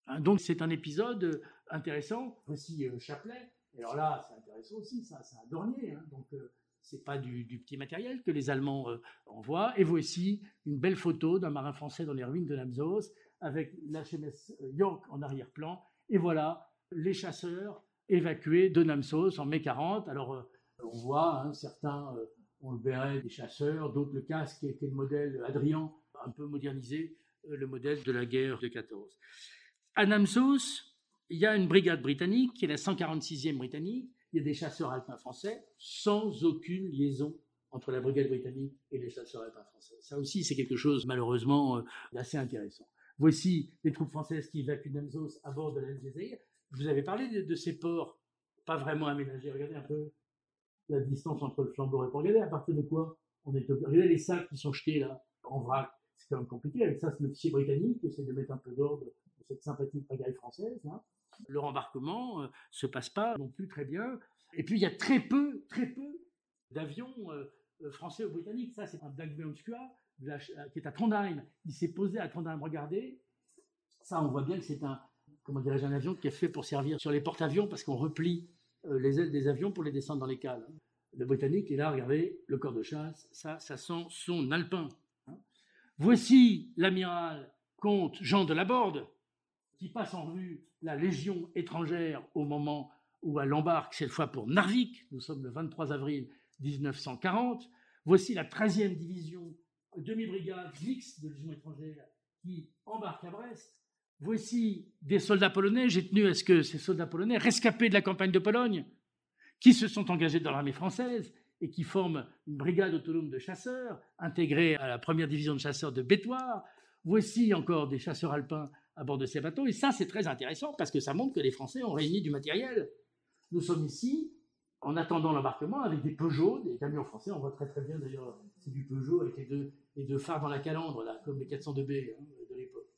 Hein, donc c'est un épisode intéressant. Voici euh, Chapelet. alors là, c'est intéressant aussi, ça, c'est un dornier. Hein, donc euh, c'est pas du, petit matériel que les Allemands euh, envoient. Et voici une belle photo d'un marin français dans les ruines de Namsos avec l'HMS euh, York en arrière-plan. Et voilà les chasseurs évacués de Namsos en mai 40. Alors euh, on voit hein, certains on le verrait des chasseurs, d'autres le casque qui était le modèle Adrien, un peu modernisé, le modèle de la guerre de 14. À Namsos, il y a une brigade britannique qui est la 146e britannique il y a des chasseurs alpins français sans aucune liaison entre la brigade britannique et les chasseurs alpins français. Ça aussi, c'est quelque chose malheureusement euh, d'assez intéressant. Voici les troupes françaises qui évacuent Namsos à bord de l'Algérie. Je vous avais parlé de, ces ports pas vraiment aménagés. Regardez un peu la distance entre le flambeau et le port. Regardez à partir de quoi on est. Regardez les sacs qui sont jetés là en vrac. C'est quand même compliqué. Avec ça, c'est l'officier britannique qui essaie de mettre un peu d'ordre dans cette sympathique pagaille française. Hein le rembarquement euh, se passe pas non plus très bien. Et puis il y a très peu, très peu d'avions euh, euh, français ou britanniques. Ça, c'est un Black qui est à Trondheim. Il s'est posé à Trondheim. Regardez, ça, on voit bien que c'est un, comment dirais un avion qui est fait pour servir sur les porte-avions parce qu'on replie les ailes des avions pour les descendre dans les cales. Le britannique est là, regardez, le corps de chasse, ça, ça sent son alpin. Hein. Voici l'amiral comte Jean de Laborde, qui passe en revue la Légion étrangère au moment où elle embarque, cette fois pour Narvik, nous sommes le 23 avril 1940. Voici la 13e division, demi-brigade Glix de Légion étrangère qui embarque à Brest. Voici des soldats polonais, j'ai tenu à ce que ces soldats polonais, rescapés de la campagne de Pologne, qui se sont engagés dans l'armée française et qui forment une brigade autonome de chasseurs, intégrée à la première division de chasseurs de Bétoire. Voici encore des chasseurs alpins à bord de ces bateaux. Et ça, c'est très intéressant parce que ça montre que les Français ont réuni du matériel. Nous sommes ici en attendant l'embarquement avec des Peugeot, des camions français. On voit très très bien d'ailleurs, c'est du Peugeot avec les deux, les deux phares dans la calandre, là, comme les 402B hein, de l'époque.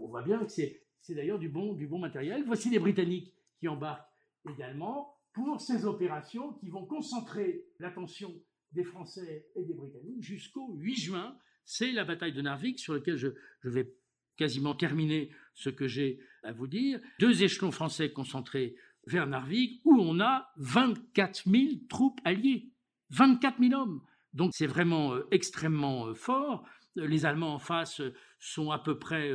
on voit bien que c'est, c'est d'ailleurs du bon, du bon matériel. Voici les Britanniques qui embarquent également pour ces opérations qui vont concentrer l'attention des Français et des Britanniques jusqu'au 8 juin. C'est la bataille de Narvik sur laquelle je, je vais quasiment terminé ce que j'ai à vous dire. Deux échelons français concentrés vers Narvik, où on a 24 000 troupes alliées. 24 000 hommes. Donc c'est vraiment euh, extrêmement euh, fort. Les Allemands en face euh, sont à peu près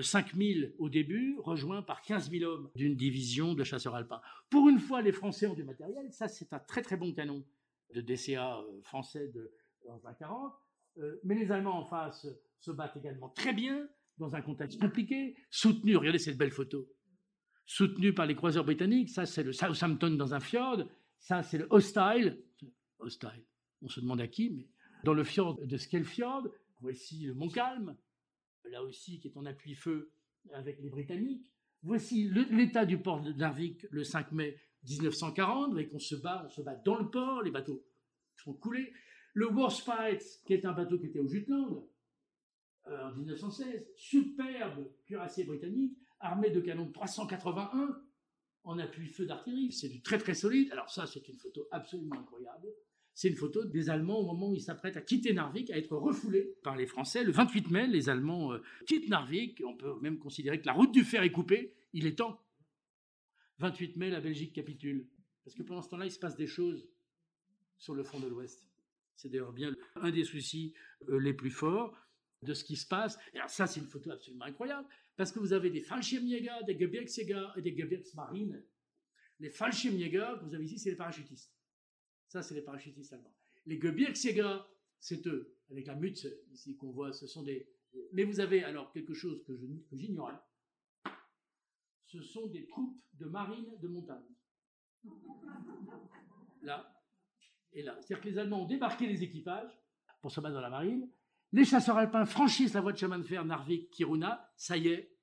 5 000 au début, rejoints par 15 000 hommes d'une division de chasseurs alpins. Pour une fois, les Français ont du matériel. Ça, c'est un très très bon canon de DCA français de 1940. Mais les Allemands en face se battent également très bien dans un contexte compliqué, soutenu, regardez cette belle photo, soutenu par les croiseurs britanniques, ça c'est le Southampton dans un fjord, ça c'est le Hostile, Hostile, on se demande à qui, mais dans le fjord de Skelfjord, voici le Montcalm, là aussi qui est en appui-feu avec les Britanniques, voici l'état du port de Narvik le 5 mai 1940, et qu'on se bat, on se bat dans le port, les bateaux sont coulés, le Warspite, qui est un bateau qui était au Jutland, euh, en 1916, superbe cuirassier britannique, armé de canons de 381 en appui feu d'artillerie. C'est du très très solide. Alors ça, c'est une photo absolument incroyable. C'est une photo des Allemands au moment où ils s'apprêtent à quitter Narvik, à être refoulés par les Français. Le 28 mai, les Allemands euh, quittent Narvik. On peut même considérer que la route du fer est coupée. Il est temps. 28 mai, la Belgique capitule. Parce que pendant ce temps-là, il se passe des choses sur le front de l'Ouest. C'est d'ailleurs bien un des soucis euh, les plus forts de ce qui se passe. Et alors ça, c'est une photo absolument incroyable, parce que vous avez des Fallschirmjäger, des Gebirgsjäger et des Gebirgsmarines. Les Fallschirmjäger que vous avez ici, c'est les parachutistes. Ça, c'est les parachutistes allemands. Les Gebirgsjäger, c'est eux, avec la mutze ici qu'on voit, ce sont des... Mais vous avez alors quelque chose que j'ignorais. Ce sont des troupes de marine de montagne. Là et là. C'est-à-dire que les Allemands ont débarqué les équipages pour se battre dans la marine, les chasseurs alpins franchissent la voie de chemin de fer Narvik-Kiruna. Ça y est,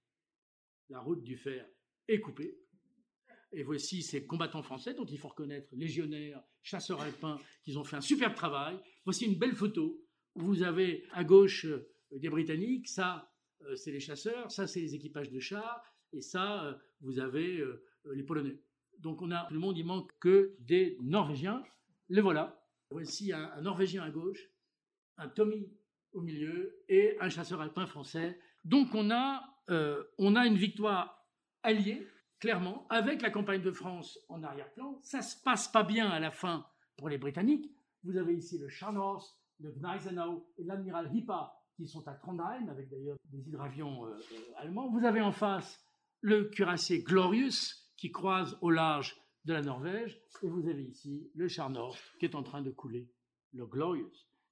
la route du fer est coupée. Et voici ces combattants français dont il faut reconnaître, légionnaires, chasseurs alpins, qu'ils ont fait un superbe travail. Voici une belle photo. Vous avez à gauche euh, des Britanniques, ça euh, c'est les chasseurs, ça c'est les équipages de chars, et ça euh, vous avez les Polonais. Donc on a tout le monde, il manque que des Norvégiens. Les voilà. Voici un Norvégien à gauche, un Tommy au milieu et un chasseur alpin français. Donc on a, euh, on a une victoire alliée, clairement, avec la campagne de France en arrière-plan. Ça se passe pas bien à la fin pour les Britanniques. Vous avez ici le Scharnhorst, le Gneisenau et l'amiral Hippa qui sont à Trondheim, avec d'ailleurs des hydravions euh, euh, allemands. Vous avez en face le cuirassier Glorious qui croise au large de la Norvège. Et vous avez ici le Scharnhorst qui est en train de couler, le Glorious.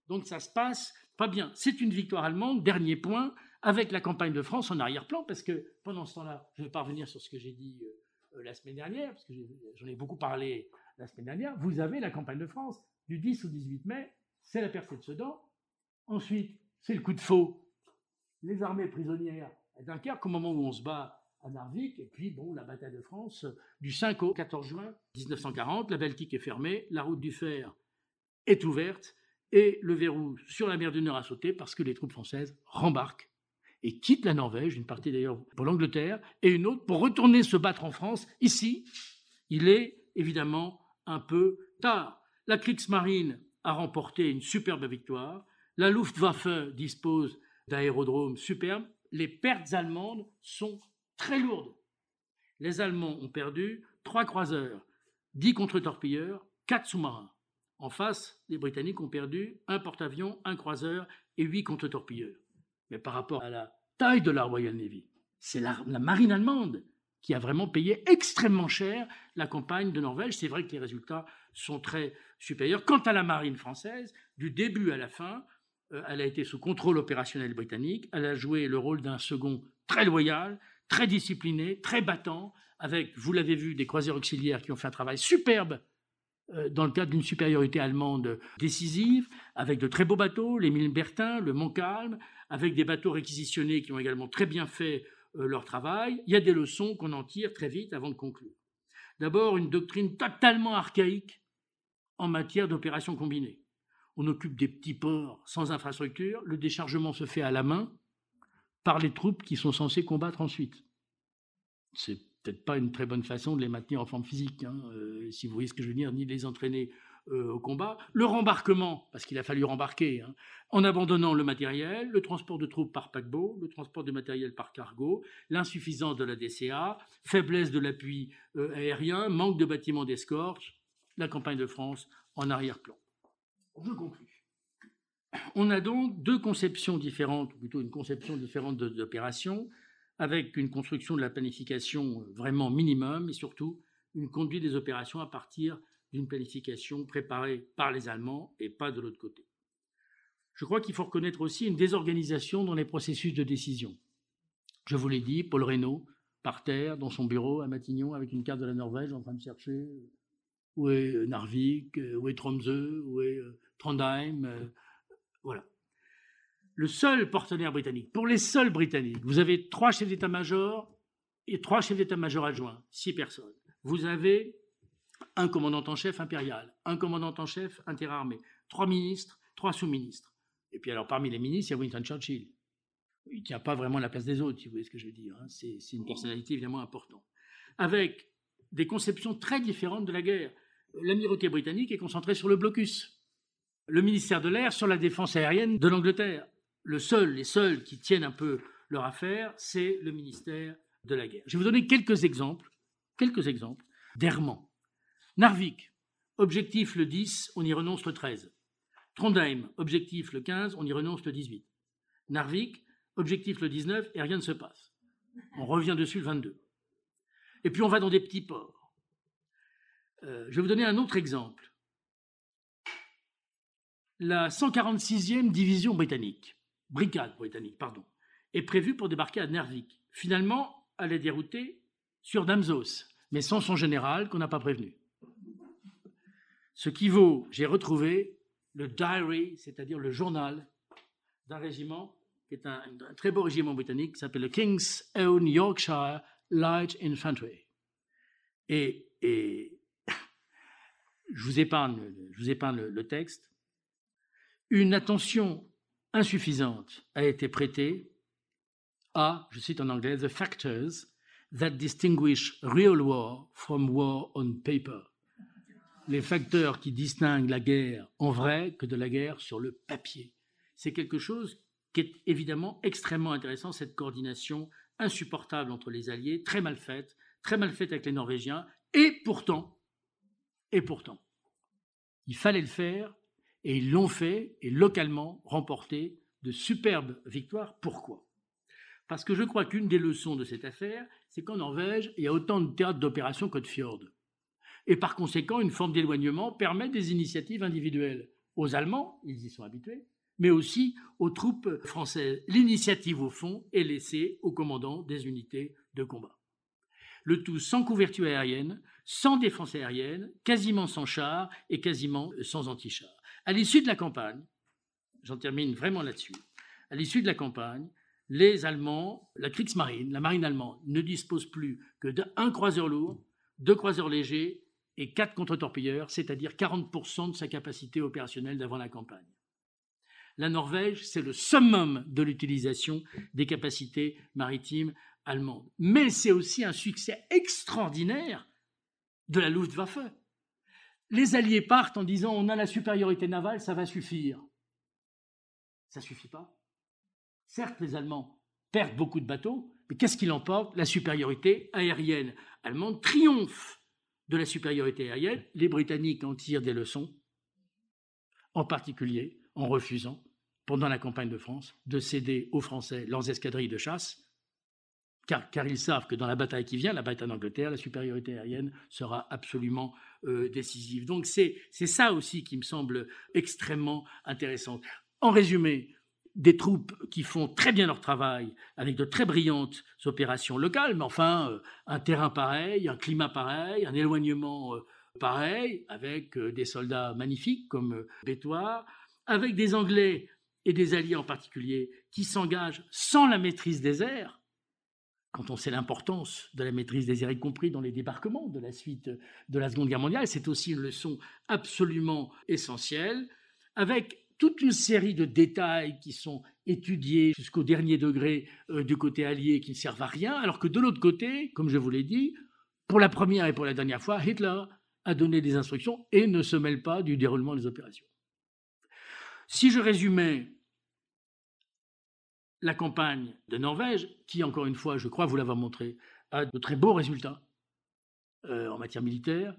Donc ça se passe pas bien. C'est une victoire allemande, dernier point, avec la campagne de France en arrière-plan, parce que pendant ce temps-là, je vais pas revenir sur ce que j'ai dit euh, euh, la semaine dernière, parce que j'en ai beaucoup parlé la semaine dernière, vous avez la campagne de France du 10 au 18 mai, c'est la percée de Sedan. Ensuite, c'est le coup de faux, les armées prisonnières à Dunkerque au moment où on se bat à Narvik, et puis bon, la bataille de France du 5 au 14 juin 1940, la Baltique est fermée, la route du fer est ouverte, et le verrou sur la mer du Nord a sauté parce que les troupes françaises rembarquent et quittent la Norvège, une partie d'ailleurs pour l'Angleterre et une autre pour retourner se battre en France. Ici, il est évidemment un peu tard. La Kriegsmarine a remporté une superbe victoire. La Luftwaffe dispose d'aérodromes superbes. Les pertes allemandes sont très lourdes. Les Allemands ont perdu trois croiseurs, dix contre-torpilleurs, quatre sous-marins. En face, les Britanniques ont perdu un porte-avions, un croiseur et huit contre-torpilleurs. Mais par rapport à la taille de la Royal Navy, c'est la, marine allemande qui a vraiment payé extrêmement cher la campagne de Norvège. C'est vrai que les résultats sont très supérieurs. Quant à la marine française, du début à la fin, euh, elle a été sous contrôle opérationnel britannique. Elle a joué le rôle d'un second très loyal, très discipliné, très battant, avec, vous l'avez vu, des croiseurs auxiliaires qui ont fait un travail superbe dans le cadre d'une supériorité allemande décisive, avec de très beaux bateaux, l'Émile Bertin, le Montcalm, avec des bateaux réquisitionnés qui ont également très bien fait euh, leur travail. Il y a des leçons qu'on en tire très vite avant de conclure. D'abord, une doctrine totalement archaïque en matière d'opérations combinées. On occupe des petits ports sans infrastructure, le déchargement se fait à la main par les troupes qui sont censées combattre ensuite. C'est peut-être pas une très bonne façon de les maintenir en forme physique, hein, euh, si vous voyez ce que je veux dire, ni de les entraîner euh, au combat. Le rembarquement, parce qu'il a fallu rembarquer, hein, en abandonnant le matériel, le transport de troupes par paquebot, le transport de matériel par cargo, l'insuffisance de la DCA, faiblesse de l'appui euh, aérien, manque de bâtiments d'escorte, la campagne de France en arrière-plan. Je conclus. On a donc deux conceptions différentes, ou plutôt une conception différente d'opération avec une construction de la planification vraiment minimum et surtout une conduite des opérations à partir d'une planification préparée par les Allemands et pas de l'autre côté. Je crois qu'il faut reconnaître aussi une désorganisation dans les processus de décision. Je vous l'ai dit, Paul Reynaud, par terre, dans son bureau à Matignon, avec une carte de la Norvège, en train de chercher où est Narvik, où est Tromsø, où est Trondheim. Voilà. Le seul partenaire britannique, pour les seuls Britanniques, vous avez trois chefs d'état-major et trois chefs d'état-major adjoints, six personnes. Vous avez un commandant en chef impérial, un commandant en chef interarmé, trois ministres, trois sous-ministres. Et puis alors parmi les ministres, il y a Winston Churchill. Il ne tient pas vraiment la place des autres, si vous voyez ce que je veux dire. Hein. C'est une personnalité évidemment importante. Avec des conceptions très différentes de la guerre. L'amirauté britannique est concentrée sur le blocus. Le ministère de l'air sur la défense aérienne de l'Angleterre. Le seul, les seuls qui tiennent un peu leur affaire, c'est le ministère de la guerre. Je vais vous donner quelques exemples, quelques exemples d'errements. Narvik, objectif le 10, on y renonce le 13. Trondheim, objectif le 15, on y renonce le 18. Narvik, objectif le 19, et rien ne se passe. On revient dessus le 22. Et puis on va dans des petits ports. Euh, je vais vous donner un autre exemple. La 146e division britannique, brigade britannique, pardon, est prévue pour débarquer à Narvik. Finalement, elle est déroutée sur Damsos, mais sans son général qu'on n'a pas prévenu. Ce qui vaut, j'ai retrouvé le diary, c'est-à-dire le journal d'un régiment qui est un, très beau régiment britannique qui s'appelle le King's Own Yorkshire Light Infantry. Et, je vous épargne, le texte. Une attention insuffisante a été prêtée à, je cite en anglais, the factors that distinguish real war from war on paper les facteurs qui distinguent la guerre en vrai que de la guerre sur le papier. C'est quelque chose qui est évidemment extrêmement intéressant, cette coordination insupportable entre les Alliés, très mal faite, très mal faite avec les Norvégiens, et pourtant, et pourtant, il fallait le faire, et ils l'ont fait, et localement remporté de superbes victoires. Pourquoi? Parce que je crois qu'une des leçons de cette affaire, c'est qu'en Norvège, il y a autant de théâtres d'opération que de fjords. Et par conséquent, une forme d'éloignement permet des initiatives individuelles. Aux Allemands, ils y sont habitués, mais aussi aux troupes françaises. L'initiative, au fond, est laissée aux commandants des unités de combat. Le tout sans couverture aérienne, sans défense aérienne, quasiment sans chars et quasiment sans anti-chars. À l'issue de la campagne, j'en termine vraiment là-dessus, à l'issue de la campagne, les Allemands, la Kriegsmarine, la marine allemande, ne dispose plus que d'un croiseur lourd, deux croiseurs légers et 4 contre-torpilleurs, c'est-à-dire 40% de sa capacité opérationnelle d'avant la campagne. La Norvège, c'est le summum de l'utilisation des capacités maritimes allemandes. Mais c'est aussi un succès extraordinaire de la Luftwaffe. Les Alliés partent en disant on a la supériorité navale, ça va suffire. Ça suffit pas. Certes, les Allemands perdent beaucoup de bateaux, mais qu'est-ce qui l'emporte La supériorité aérienne allemande triomphe de la supériorité aérienne, les Britanniques en tirent des leçons, en particulier en refusant, pendant la campagne de France, de céder aux Français leurs escadrilles de chasse, car, ils savent que dans la bataille qui vient, la bataille d'Angleterre, la supériorité aérienne sera absolument euh, décisive. Donc c'est ça aussi qui me semble extrêmement intéressant. En résumé, des troupes qui font très bien leur travail, avec de très brillantes opérations locales, mais enfin, euh, un terrain pareil, un climat pareil, un éloignement euh, pareil, avec des soldats magnifiques comme Bétoir, avec des Anglais et des Alliés en particulier qui s'engagent sans la maîtrise des airs, quand on sait l'importance de la maîtrise des airs, y compris dans les débarquements de la suite de la Seconde Guerre mondiale, c'est aussi une leçon absolument essentielle, avec toute une série de détails qui sont étudiés jusqu'au dernier degré euh, du côté allié qui ne servent à rien, alors que de l'autre côté, comme je vous l'ai dit, pour la première et pour la dernière fois, Hitler a donné des instructions et ne se mêle pas du déroulement des opérations. Si je résumais la campagne de Norvège, qui, encore une fois, je crois vous l'avoir montré, a de très beaux résultats euh, en matière militaire,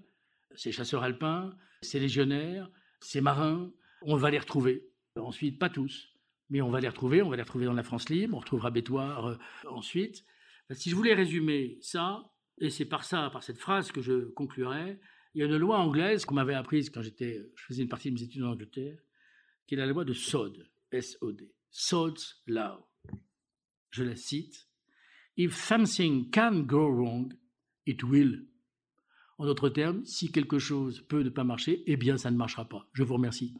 ses chasseurs alpins, ses légionnaires, ses marins, on va les retrouver. Ensuite, pas tous, mais on va les retrouver. On va les retrouver dans la France libre. On retrouvera Bétoir euh, ensuite. Si je voulais résumer ça, et c'est par ça, par cette phrase que je conclurai, il y a une loi anglaise qu'on m'avait apprise quand j'étais, je faisais une partie de mes études en Angleterre, qui est la loi de Sod, S-O-D, Sod's Law. Je la cite. If something can go wrong, it will. En d'autres termes, si quelque chose peut ne pas marcher, eh bien ça ne marchera pas. Je vous remercie.